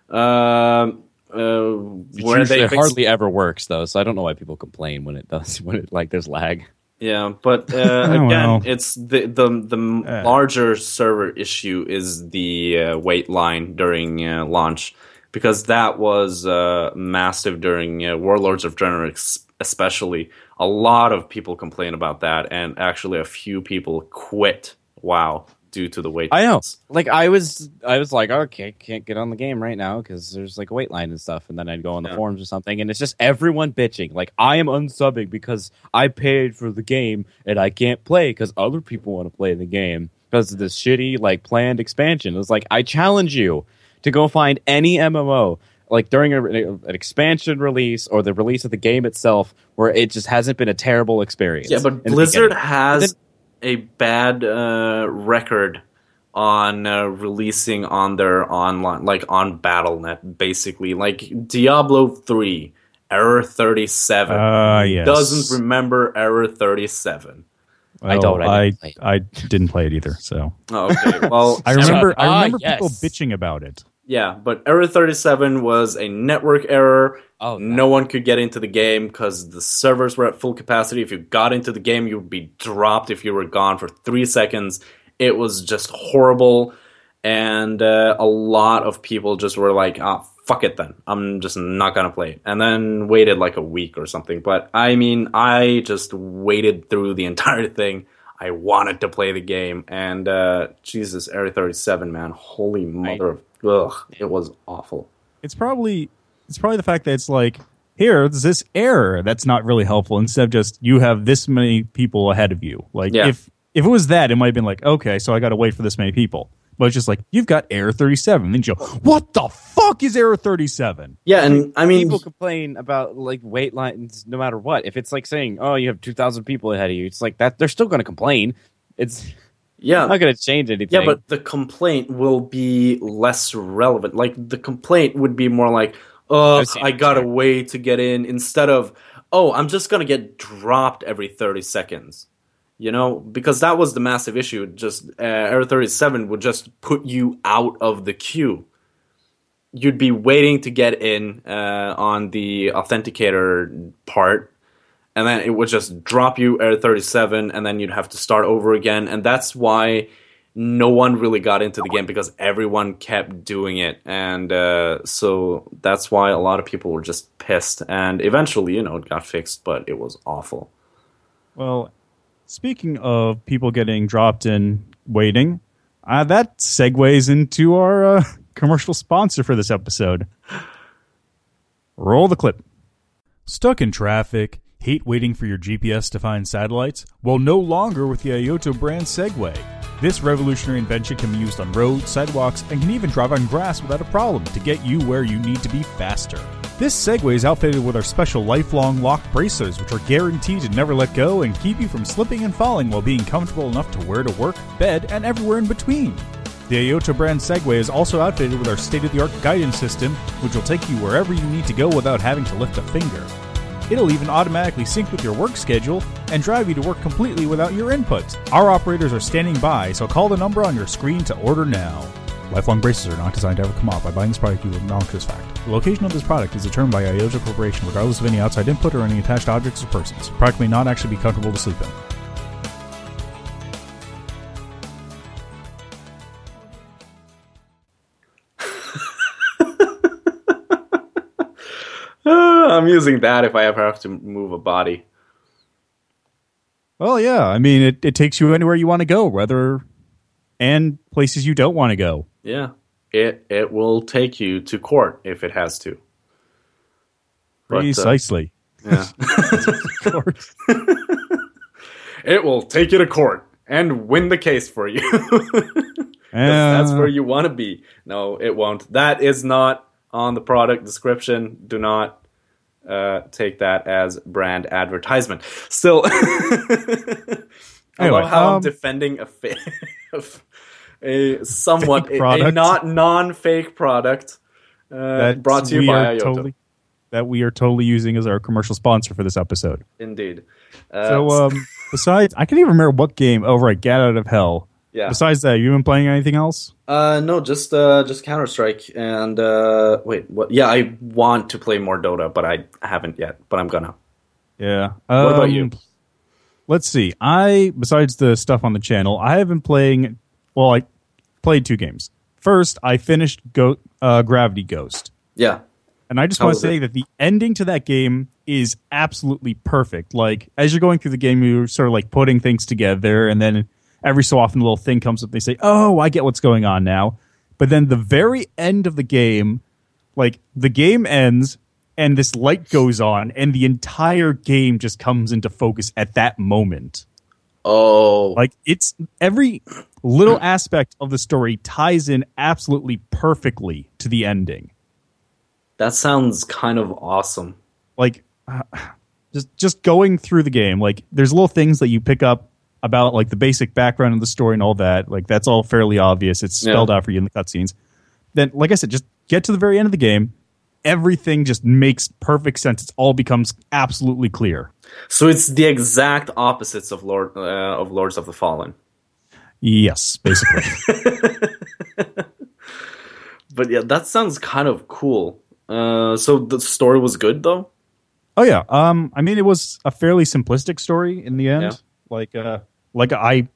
Um, uh, where Usually they it basi- hardly ever works though, so I don't know why people complain when it does (laughs) when it like there's lag. Yeah, but uh, (laughs) Oh, again, well. it's the the the Uh. larger server issue is the uh, wait line during uh, launch because that was uh, massive during uh, Warlords of Draenor, especially. A lot of people complain about that, and actually, a few people quit WoW due to the wait. I know. Like I was, I was like, okay, can't get on the game right now because there's like a wait line and stuff. And then I'd go on the Yeah. forums or something, and it's just everyone bitching. Like I am unsubbing because I paid for the game and I can't play because other people want to play the game because of this shitty like planned expansion. It's like I challenge you to go find any MMO like during a, an expansion release or the release of the game itself where it just hasn't been a terrible experience. Yeah, but Blizzard beginning. has a bad uh, record on uh, releasing on their online, like on Battle.net, basically. Like Diablo 3, Error 37. Ah, yes. Doesn't remember Error 37. I don't, I I, didn't play it. I didn't play it either. So Oh, okay, well, (laughs) I remember. I Ah, remember people yes. bitching about it. Yeah, but Error 37 was a network error. Oh, no one could get into the game because the servers were at full capacity. If you got into the game, you would be dropped if you were gone for three seconds. It was just horrible, and uh, a lot of people just were like, "Ah, fuck it, then I'm just not gonna play it," and then waited like a week or something. But I mean, I just waited through the (laughs) entire thing. I wanted to play the game, and uh, Jesus, Error 37, man, holy mother of, ugh, it was awful. It's probably it's probably the fact that it's like here there's this error that's not really helpful. Instead of just you have this many people ahead of you. Like Yeah. if if it was that, it might have been like okay, so I got to wait for this many people. But it's just like you've got error thirty seven. Then you go, what the fuck is error thirty seven? Yeah, and I mean, people complain about like wait lines no matter what. If it's like saying, "Oh, you have two thousand people ahead of you," it's like that. They're still going to complain. It's yeah, not going to change anything. Yeah, but the complaint will be less relevant. Like the complaint would be more like, "Oh, I gotta too. wait to get in," instead of, "Oh, I'm just gonna get dropped every thirty seconds." You know, because that was the massive issue. Just uh, Error thirty seven would just put you out of the queue. You'd be waiting to get in uh, on the authenticator part, and then it would just drop you at 37, and then you'd have to start over again. And that's why no one really got into the game because everyone kept doing it. And uh, so that's why a lot of people were just pissed. And eventually, you know, it got fixed, but it was awful. Well, speaking of people getting dropped in waiting, uh, that segues into our uh, (laughs) commercial sponsor for this episode. Roll the clip. Stuck in traffic? Hate waiting for your GPS to find satellites? Well, no longer with the Ayoto brand Segway. This revolutionary invention can be used on roads, sidewalks, and can even drive on grass without a problem to get you where you need to be faster. This Segway is outfitted with our special lifelong lock bracers, which are guaranteed to never let go and keep you from slipping and falling while being comfortable enough to wear to work, bed, and everywhere in between. The Ayoto brand Segway is also outfitted with our state of the art guidance system, which will take you wherever you need to go without having to lift a finger. It'll even automatically sync with your work schedule and drive you to work completely without your input. Our operators are standing by, so call the number on your screen to order now. Lifelong braces are not designed to ever come off. By buying this product, you acknowledge this fact. The location of this product is determined by Ayoto Corporation, regardless of any outside input or any attached objects or persons. Product may not actually be comfortable to sleep in. I'm using that if I ever have to move a body. Well, yeah. I mean, it, it takes you anywhere you want to go, whether and places you don't want to go. Yeah, it it will take you to court if it has to. But, uh, Precisely. yeah. (laughs) (laughs) it will take you to court and win the case for you. (laughs) that's Uh, where you want to be. No, it won't. That is not on the product description. Do not uh, take that as brand advertisement. Still, (laughs) I Anyway, love how I'm um, defending a fa- (laughs) a somewhat Fake a, a not non-fake product uh, brought to you by are totally that we are totally using as our commercial sponsor for this episode. Indeed. Uh, So, um, besides, I can't even remember what game. Oh, right, Get Out of Hell. yeah. Besides that, you been playing anything else? Uh, no, just uh, just Counter Strike and uh, wait, what? Yeah, I want to play more Dota, but I haven't yet. But I'm gonna. Yeah. What about Um, you? Let's see. I besides the stuff on the channel, I have been playing. Well, I played two games. First, I finished Go- uh, Gravity Ghost, Yeah. and I just want to say it? that the ending to that game is absolutely perfect. Like as you're going through the game, you're sort of like putting things together, and then every so often a little thing comes up. They say, "Oh, I get what's going on now." But then the very end of the game, like the game ends and this light goes on, and the entire game just comes into focus at that moment. Oh, Like it's every little aspect of the story ties in absolutely perfectly to the ending. that sounds kind of awesome. Like uh, (sighs) just just going through the game, like there's little things that you pick up about like the basic background of the story and all that. Like that's all fairly obvious. It's spelled Yeah. out for you in the cutscenes. Then, like I said, just get to the very end of the game. Everything just makes perfect sense. It all becomes absolutely clear. So it's the exact opposites of Lord uh, of Lords of the Fallen. Yes, basically. (laughs) But yeah, that sounds kind of cool. Uh, so the story was good though. Oh yeah. Um I mean it was a fairly simplistic story in the end. Yeah. Like uh like I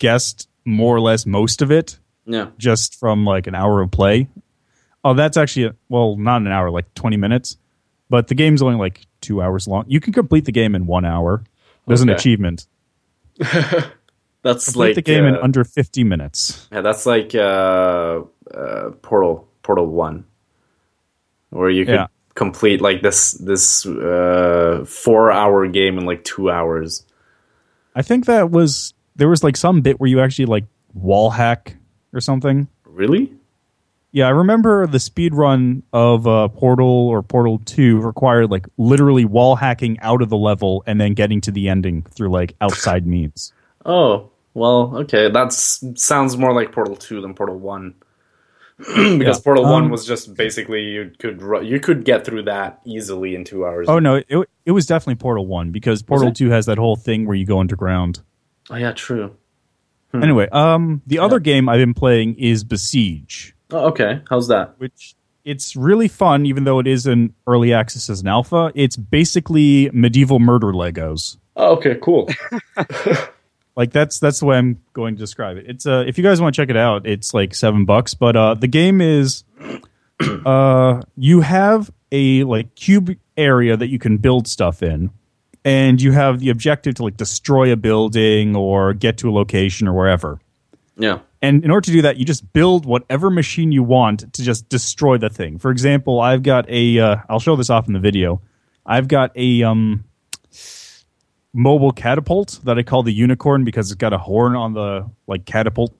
guessed more or less most of it Yeah. just from like an hour of play. Oh, that's actually well, not an hour, like 20 minutes. But the game's only like 2 hours long. You can complete the game in 1 hour. There's an achievement. (laughs) That's Complete like the game in uh, under 50 minutes. yeah, that's like uh, uh, Portal Portal One, where you could Yeah. complete like this this uh, four hour game in like two hours. I think that was there was like some bit where you actually like wall hack or something. Really? Yeah, I remember the speed run of uh, Portal or Portal 2 required like literally wall hacking out of the level and then getting to the ending through like outside (laughs) means. Oh well, okay. That sounds more like Portal Two than Portal One. (clears throat) because Yeah. Portal One Um, was just basically you could you could get through that easily in two hours. Oh no, it it was definitely Portal 1 because Portal 2 has that whole thing where you go underground. Oh, yeah, true. Anyway, um the other game I've been playing is Besiege, Oh, okay. How's that? which it's really fun even though it is an early access as an alpha. It's basically medieval murder Legos. Oh, okay, cool. (laughs) Like that's that's the way I'm going to describe it. It's uh if you guys want to check it out, it's like seven bucks. But uh the game is (clears throat) uh you have a like cube area that you can build stuff in, and you have the objective to like destroy a building or get to a location or wherever. yeah. And in order to do that, you just build whatever machine you want to just destroy the thing. For example, I've got a uh, I'll show this off in the video. I've got a um mobile catapult that I call the unicorn because it's got a horn on the like catapult.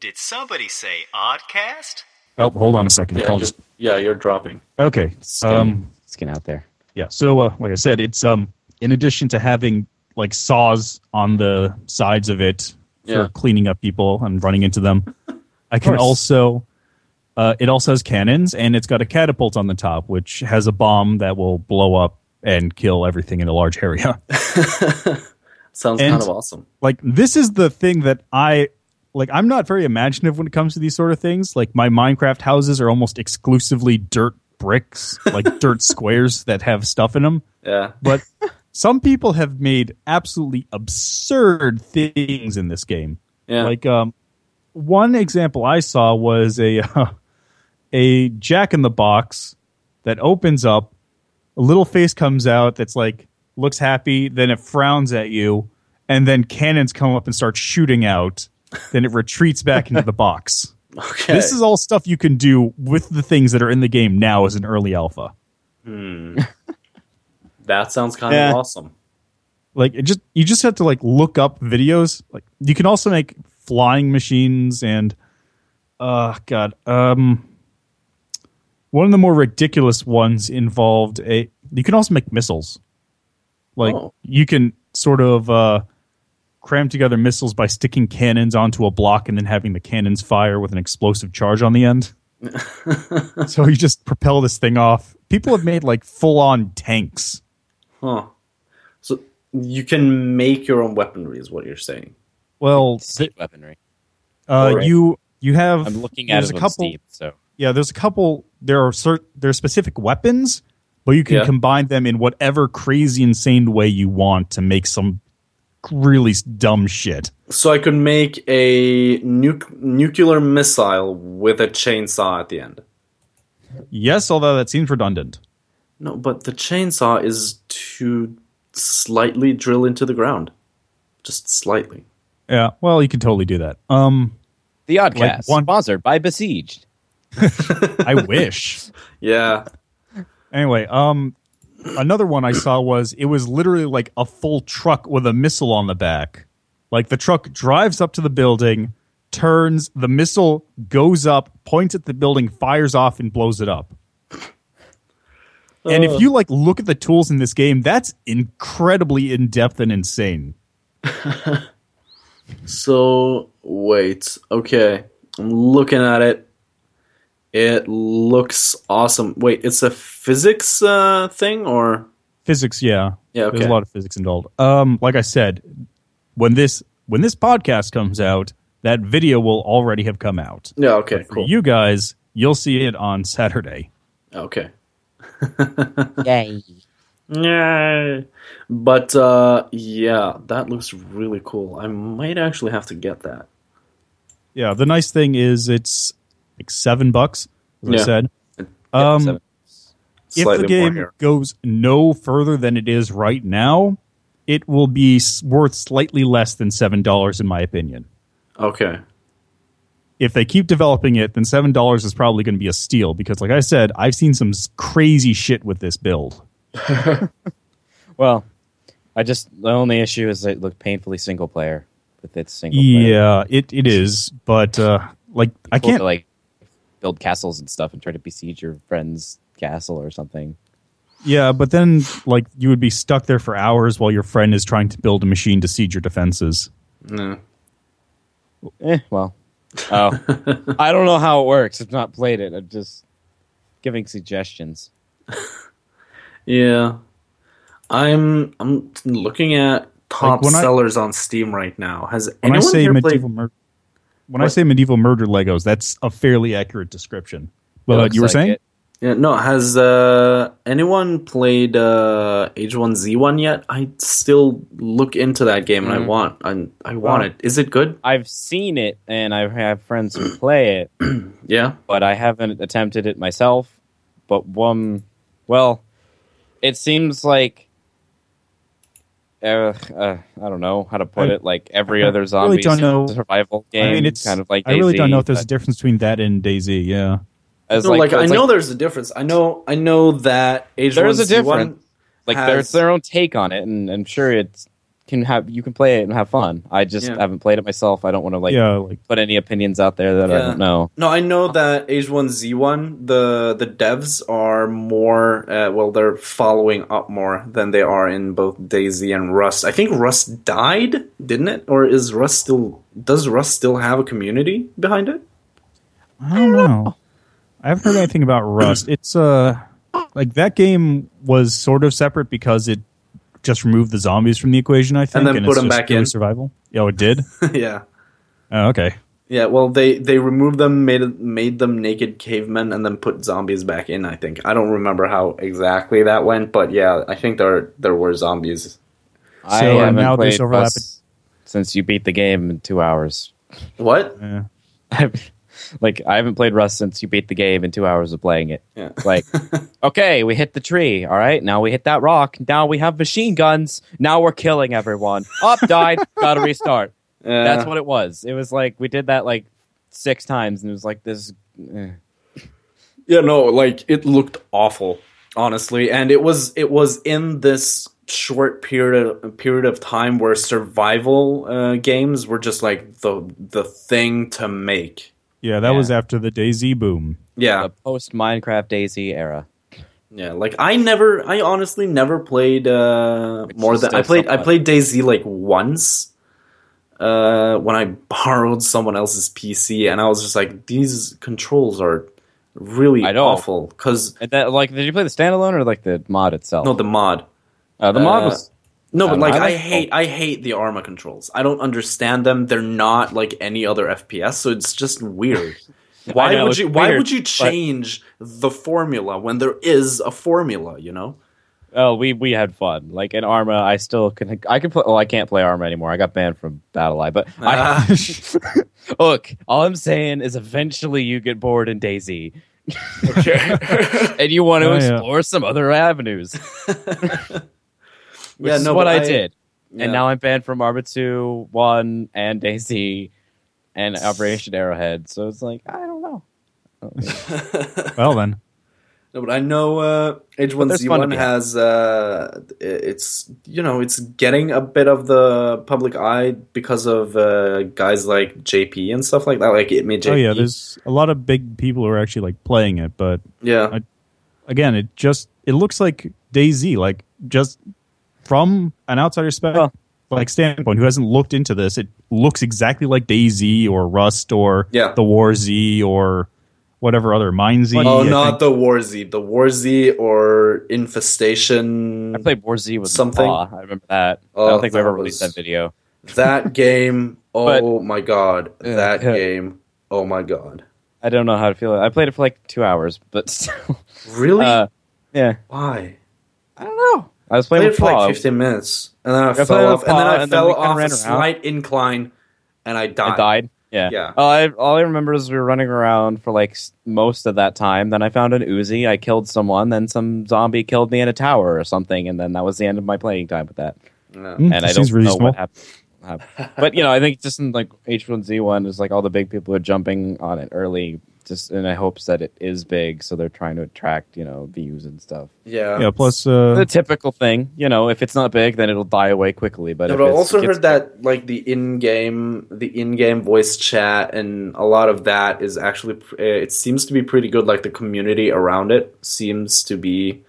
Did somebody say Oddcast? Oh, hold on a second. Yeah, I'll just, just yeah, you're dropping. okay. Skin, Um, skin out there. yeah. So, uh, like I said, it's um in addition to having like saws on the sides of it for Yeah. cleaning up people and running into them, I can also. Uh, it also has cannons, and it's got a catapult on the top, which has a bomb that will blow up and kill everything in a large area. (laughs) Sounds And- kind of awesome. like this is the thing that I like I'm not very imaginative when it comes to these sort of things. Like my Minecraft houses are almost exclusively dirt bricks, like (laughs) dirt squares that have stuff in them. Yeah. But some people have made absolutely absurd things in this game. Yeah. Like um one example I saw was a uh, (laughs) a jack in the box that opens up, a little face comes out that's like looks happy, then it frowns at you, and then cannons come up and start shooting out. Then it retreats back into the (laughs) box. okay. This is all stuff you can do with the things that are in the game now as an early alpha. (laughs) that sounds kind Yeah. of awesome. like it just you just have to like look up videos like you can also make flying machines and uh god um one of the more ridiculous ones involved a you can also make missiles like Oh. you can sort of uh cram together missiles by sticking cannons onto a block and then having the cannons fire with an explosive charge on the end (laughs) so you just propel this thing off people have made like full on tanks Huh. So you can make your own weaponry, is what you're saying. well Siege weaponry. Uh, Alright. you You have I'm looking at it a couple. Steam, so Yeah, there's a couple. There are cert, there are specific weapons, but you can Yeah. combine them in whatever crazy, insane way you want to make some really dumb shit. So I could make a nuc- nuclear missile with a chainsaw at the end. Yes, although that seems redundant. No, but the chainsaw is to slightly drill into the ground. Just slightly. Yeah, well, you can totally do that. Um, the Oddcast, Like one- sponsored by Besieged. (laughs) I wish. Yeah. Anyway, um, another one I saw was it was literally like a full truck with a missile on the back. Like the truck drives up to the building, turns, the missile goes up, points at the building, fires off, and blows it up. And if you like look at the tools in this game, that's incredibly in depth and insane. (laughs) So wait, okay. I'm looking at it. It looks awesome. Wait, it's a physics uh, thing or Physics, yeah, yeah? there's a lot of physics involved. Um, like I said, when this when this podcast comes out, that video will already have come out. yeah. Okay. For Cool. you guys, you'll see it on Saturday. Okay. (laughs) (laughs) Yay! Yay. But uh, yeah, that looks really cool. I might actually have to get that. Yeah, the nice thing is it's like seven bucks, as I Yeah. said. Um, if the game goes no further than it is right now, it will be worth slightly less than seven dollars, in my opinion. Okay. If they keep developing it, then seven dollars is probably going to be a steal because, like I said, I've seen some crazy shit with this build. (laughs) Well, I just the only issue is it looked painfully single player with its single player. Yeah, it, it is, but uh, like I can't like build castles and stuff and try to besiege your friend's castle or something. Yeah, but then like you would be stuck there for hours while your friend is trying to build a machine to siege your defenses. No. Eh, well, oh, I don't know how it works. I've not played it. I'm just giving suggestions. (laughs) Yeah. I'm I'm looking at top when I- sellers on Steam right now. Has When anyone I say here medieval played? mur- when I say medieval murder Legos, that's a fairly accurate description. Well, Looks you were like saying? it. Yeah, no. Has uh, anyone played uh, H1Z1 yet? I still look into that game and I Mhm. want I, I want Well- it. Is it good? I've seen it and I have friends who play it, (clears throat) Yeah. but I haven't attempted it myself. But one, well, it seems like. Uh, uh, I don't know how to put I- it. Like every I other really zombie don't know. survival game, I mean, it's kind of like I really don't know if there's a difference between that and DayZ. Yeah, as No, like, I it's know there's a difference. I know I know that H1Z1 There's a difference. like has- there's their own take on it, and I'm sure it's can have you can play it and have fun. I just Yeah. haven't played it myself. I don't want to like yeah, like put any opinions out there that I don't know. No, I know that H1Z1 the the devs are more uh, well they're following up more than they are in both DayZ and Rust. I think Rust died, didn't it? Or is Rust still does Rust still have a community behind it? I don't know. I haven't heard anything about Rust. It's uh like that game was sort of separate because it just removed the zombies from the equation. I think, and then and put it's them back in. Survival. Yeah, it did. (laughs) yeah. oh, okay. Yeah, well they they removed them, made it, made them naked cavemen and then put zombies back in, I think. I don't remember how exactly that went, but yeah, I think there there were zombies. I So, haven't now there's played overlap- since you beat the game in two hours. What? Yeah. I've, (laughs) like I haven't played Rust since you beat the game in two hours of playing it. Yeah. (laughs) Like, okay, we hit the tree. All right, now we hit that rock. Now we have machine guns. Now we're killing everyone. Up, died. (laughs) Got to restart. Yeah. That's what it was. It was like we did that like six times, and it was like this. eh. Yeah, no, like it looked awful, honestly, and it was it was in this short period of, period of time where survival uh, games were just like the the thing to make. Yeah, that Yeah. was after the DayZ boom. Yeah, The post Minecraft DayZ era. yeah. Like I never, I honestly never played uh, Which more than I still played. I played DayZ like once uh, when I borrowed someone else's PC, and I was just like, these controls are really I know. awful because that like, did you play the standalone or like the mod itself? no, the mod. uh, the mod uh, was No, but Um, like I I, like- hate I hate the Arma controls. I don't understand them. They're not like any other FPS, so it's just weird. (laughs) Why know, would it's you why weird, would you but- change the formula when there is a formula, you know? Oh, we we had fun. Like in Arma, I still can. I can play. Well, I can't play Arma anymore. I got banned from BattlEye. But Ah. I, (laughs) look, all I'm saying is, eventually you get bored in DayZ, (laughs) and you want to Oh, yeah. explore some other avenues. Which Yeah, is no, what I, I- did. Yeah. And now I'm banned from Arma 2, 1, and DayZ, and (laughs) Operation Arrowhead. So it's like, I don't know. (laughs) Well then, No, but I know uh, there's H1Z1 be has uh, it's you know it's getting a bit of the public eye because of uh, guys like JP and stuff like that, like it made JP. oh yeah, there's a lot of big people who are actually like playing it, but yeah, I- again, it just it looks like DayZ, like just from an outsider spec Well- like standpoint who hasn't looked into this, it looks exactly like DayZ or Rust or Yeah. the War Z or whatever other MineZ. oh, I not think. the War Z, the War Z or Infestation. I played War Z with Something. Paw. I remember that. I Oh, don't think we that ever released that video. that (laughs) game. Oh my god, Yeah. that Yeah. game. Oh my god, I don't know how to feel. I played it for like two hours, but (laughs) still. really? Uh, yeah. Why? I don't know. I was I played playing it for Paw. like 15 minutes, and then I, I played fell with off, and then I and fell we kinda off ran a around. slight incline, and I died. I died. Yeah. Yeah. All I, all I remember is we were running around for like most of that time. Then I found an Uzi. I killed someone. Then some zombie killed me in a tower or something. And then that was the end of my playing time with that. Yeah. Hmm, and I don't know reasonable. what happened. Happened. But you know, I think just in like H1Z1 is like all the big people are jumping on it early, just in the hopes that it is big, so they're trying to attract you know views and stuff. Yeah. Yeah, plus uh, the typical thing, you know, if it's not big, then it'll die away quickly. But Yeah, if but I it's- also gets heard that like the in-game, the in-game voice chat, and a lot of that is actually uh, it seems to be pretty good. Like the community around it seems to be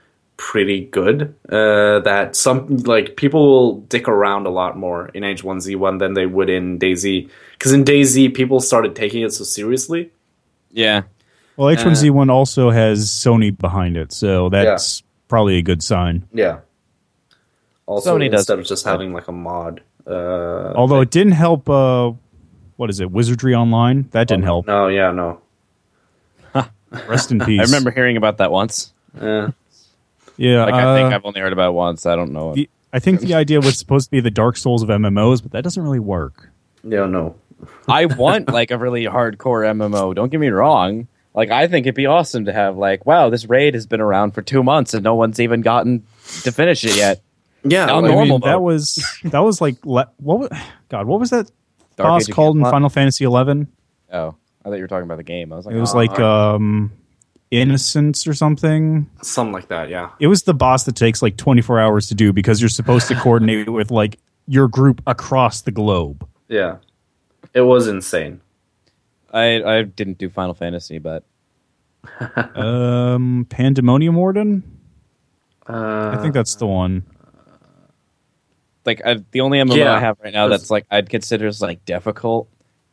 pretty good. Uh, that some like people will dick around a lot more in H1Z1 than they would in DayZ. Because in DayZ, people started taking it so seriously. yeah, well, H1Z1 also has Sony behind it, so that's probably a good sign. Yeah. Also, Sony does instead of just having like a mod. Uh, Although it didn't help. Uh, what is it? Wizardry Online. That didn't help. No, yeah, no. Rest in (laughs) peace. I remember hearing about that once. Yeah. Yeah, Like I think uh, I've only heard about it once. I don't know. the, I think the idea was supposed to be the Dark Souls of MMOs, but that doesn't really work. Yeah, no. I want like a really hardcore MMO. Don't get me wrong. Like I think it'd be awesome to have like, wow, this raid has been around for two months and no one's even gotten to finish it yet. Yeah, Now like- I normal mean, that was that was like le- what? Was, God, what was that Dark boss Age called in Final Fantasy Eleven? Oh, I thought you were talking about the game. I was like, It was oh, like um, Innocence or something. something like that. Yeah. It was the boss that takes like twenty four hours to do because you're supposed to (laughs) coordinate with like your group across the globe. Yeah. It was insane. I I didn't do Final Fantasy, but (laughs) Um, Pandemonium Warden. Uh, I think that's the one. like I, the only MMO Yeah. I have right now that's like I'd consider is like difficult,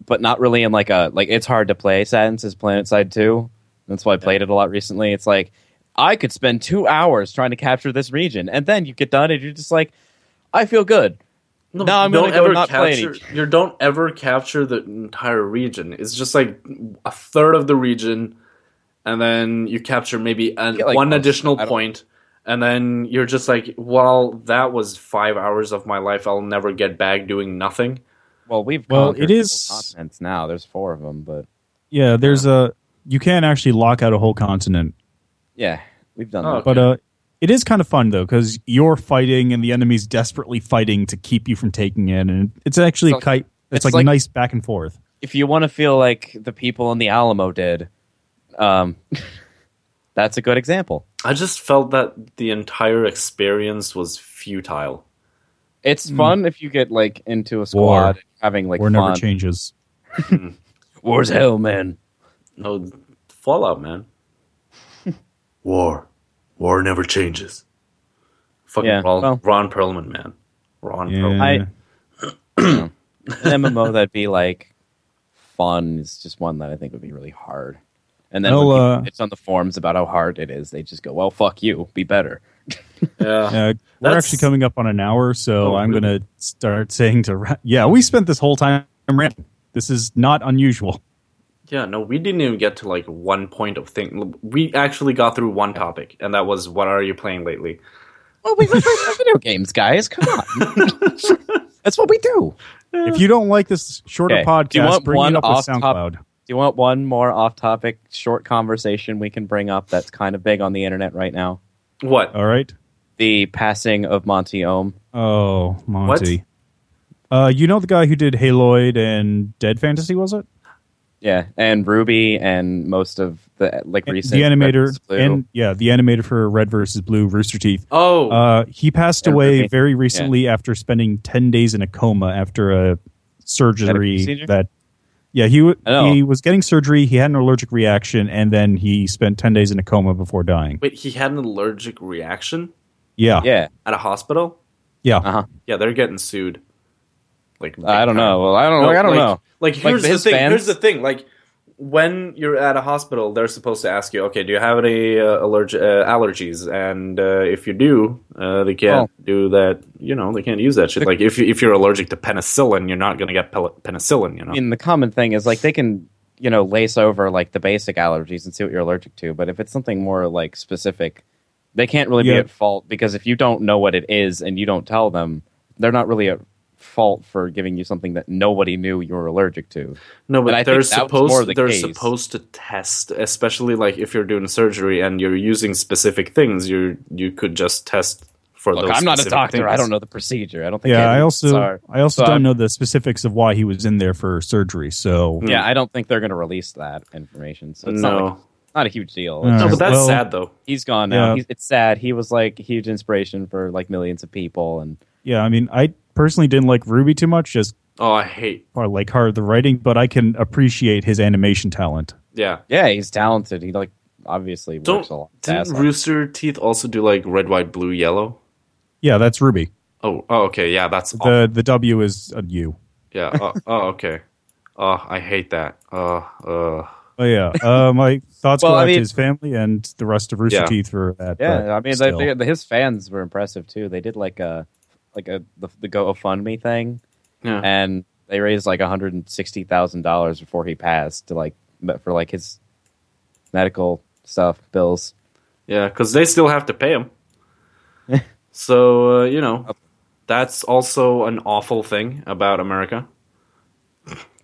but not really in like a like it's hard to play. Sense is PlanetSide Two. That's why I played it a lot recently. It's like I could spend two hours trying to capture this region, and then you get done, and you're just like, I feel good. no, No, I'm don't gonna go ever not play capture, it. You don't ever capture the entire region. It's just like a third of the region, and then you capture maybe an, Get, like, one most- additional I point, and then you're just like, well, that was five hours of my life. I'll never get back doing nothing. Well, we've Well, it is- continents now. There's four of them, but Yeah, there's a you can actually lock out a whole continent, yeah, we've done Oh, that. but uh, it is kind of fun though because you're fighting and the enemy's desperately fighting to keep you from taking it, and it's actually So- quite. It's, it's like, like- nice back and forth. If you want to feel like the people in the Alamo did, um, (laughs) that's a good example. I just felt that the entire experience was futile. It's Hmm. fun if you get like into a squad War. having like war fun. never changes. (laughs) (laughs) War's hell, man. No Fallout, man. (laughs) War, war never changes. Fucking Yeah, Ron, well- Ron Perlman, man. Ron Yeah. Perlman. I- An MMO that'd be like fun is just one that I think would be really hard. And then when uh, it's on the forums about how hard it is, they just go, "Well, fuck you, be better." Yeah. (laughs) Uh, we're That's- actually coming up on an hour, so Oh, I'm really? going to start saying to. Ra- yeah, we spent this whole time ranting. This is not unusual. Yeah, no, we didn't even get to like one point of thing. We actually got through one topic, and that was what are you playing lately? Well, we play video games, guys. Come on. (laughs) That's what we do. If you don't like this shorter Okay. podcast, Do you want bring one it up with off top- Do you want one more off-topic short conversation we can bring up that's kind of big on the internet right now? What? All right. The passing of Monty Oum. Oh, Monty. Uh, you know the guy who did Haloid and Dead Fantasy, was it? Yeah, and RWBY and most of the like recent the animator and yeah, the animator for Red versus Blue Rooster Teeth. Oh, Uh, he passed Yeah, away RWBY. very recently after spending ten days in a coma after a surgery procedure? that. Yeah, he w- I he was getting surgery. He had an allergic reaction, and then he spent ten days in a coma before dying. wait, he had an allergic reaction Yeah, yeah, at a hospital? yeah. uh-huh. Yeah, they're getting sued. Like I don't know. Well, I don't. No, I don't like, know. Like Like, here's the thing. fans- Here's the thing. Like when you're at a hospital, they're supposed to ask you, okay, do you have any uh, allerg- uh, allergies? And uh, if you do, uh, they can't Oh. do that. You know, they can't use that shit. Like if you, if you're allergic to penicillin, you're not gonna get pel- penicillin. You know. I mean, the common thing is like they can, you know, lace over like the basic allergies and see what you're allergic to. But if it's something more like specific, they can't really Yeah. be at fault because if you don't know what it is and you don't tell them, they're not really at fault for giving you something that nobody knew you were allergic to. No, but I they're think that was more supposed the they're case. supposed to test, especially like if you're doing surgery and you're using specific things, you you could just test for Look, those. I'm not a specific doctor. I don't know the procedure. I don't think. Yeah, I also are. I also So don't I'm- know the specifics of why he was in there for surgery. So Yeah, I don't think they're going to release that information. So it's not, No, like, not a huge deal. Uh, no, but that's well- sad though. he's gone now. Yeah. He's, it's sad. He was like a huge inspiration for like millions of people, and yeah, I mean, I personally didn't like RWBY too much, just Oh, I hate. or like hard the writing, but I can appreciate his animation talent. Yeah. yeah, he's talented. He like obviously Don't works a lot. didn't ass off. Rooster Teeth also do like red, white, blue, yellow? Yeah, that's RWBY. Oh, oh, okay, yeah, that's awful. The the W is a U. yeah. Oh, (laughs) oh, okay. Oh, I hate that. Oh, uh, Oh yeah. Uh, my thoughts (laughs) Well, go I out mean- to his family and the rest of Rooster Yeah. Teeth for that. Yeah, I mean, they, they, his fans were impressive too. They did like a like a the, the GoFundMe thing, yeah. and they raised like one hundred and sixty thousand dollars before he passed to like for like his medical stuff bills. Yeah, because they still have to pay him. (laughs) so uh, you know, that's also an awful thing about America.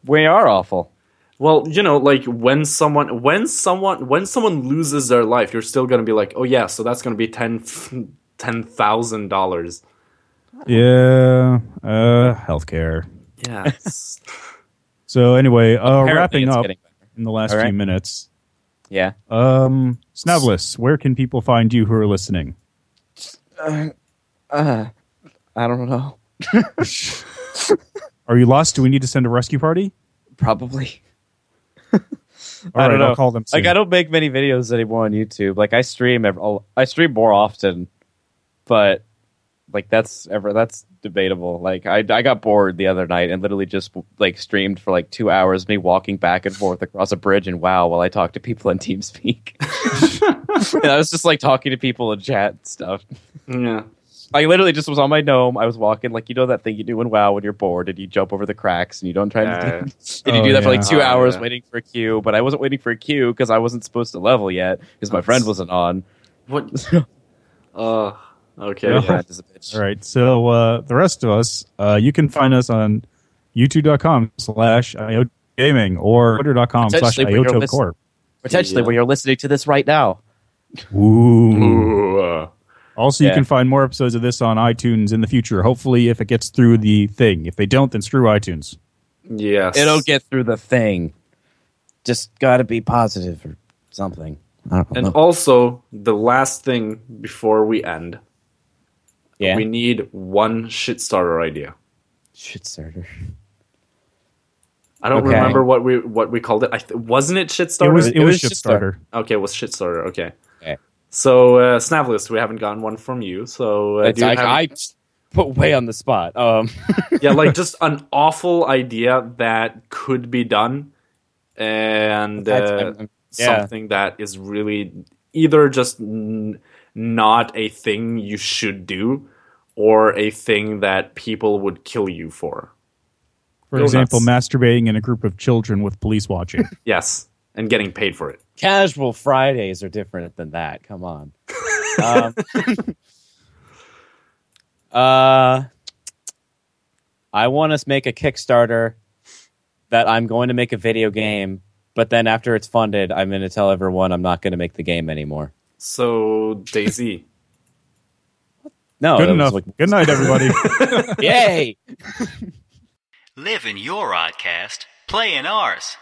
We are awful. Well, you know, like when someone when someone when someone loses their life, you're still gonna be like, oh yeah, so that's gonna be ten ten thousand dollars. Yeah. Uh, healthcare. Yeah. (laughs) So anyway, uh, Apparently wrapping up in the last All right. few minutes. Yeah. Um, Snavlis, where can people find you who are listening? Uh, I don't know. (laughs) Are you lost? Do we need to send a rescue party? Probably. (laughs) All I right, don't know. I'll call them. Soon. Like I don't make many videos anymore on YouTube. Like I stream ev- I'll- I stream more often, but like that's ever that's debatable. Like I I got bored the other night and literally just like streamed for like 2 hours me walking back and forth across a bridge and wow while I talked to people in (laughs) TeamSpeak. (laughs) and I was just like talking to people in chat and stuff. yeah. I literally just was on my gnome. I was walking like you know that thing you do in WoW when you're bored and you jump over the cracks and you don't try Yeah. to (laughs) and you Oh, do that for like yeah. two Oh, hours yeah. waiting for a queue. But I wasn't waiting for a queue because I wasn't supposed to level yet because my friend wasn't on. What? Uh. Okay. Yeah. Yeah. Is a bitch. All right. So uh, the rest of us, uh, you can find us on youtube.com slash Ayoto gaming or twitter.com slash Potentially where you're Corp. Potentially Yeah. where you're listening to this right now. Ooh. Ooh, uh, Also, you Yeah. can find more episodes of this on iTunes in the future. Hopefully, if it gets through the thing. If they don't, then screw iTunes. yes. It'll get through the thing. Just gotta be positive or something. I don't And know. also, the last thing before we end, yeah. we need one shit starter idea. Shit starter. I don't Okay. remember what we what we called it. I th- wasn't it shit starter? It was It it was was Ship just a- Starter. okay, it was shit starter. Okay. Okay. So uh, Snavlist, we haven't gotten one from you. So uh, do you like have- I put way on the spot. Um (laughs) yeah, like just an awful idea that could be done, and That's- uh, I'm- I'm- yeah. something that is really either just n- not a thing you should do or a thing that people would kill you for. For Go example, nuts. masturbating in a group of children with police watching. (laughs) Yes, and getting paid for it. Casual Fridays are different than that. Come on. um, (laughs) uh, I want to make a Kickstarter that I'm going to make a video game, but then after it's funded, I'm going to tell everyone I'm not going to make the game anymore. So, DayZ. No, Good enough. like- Good night, everybody. (laughs) Yay! Live in your oddcast, play in ours.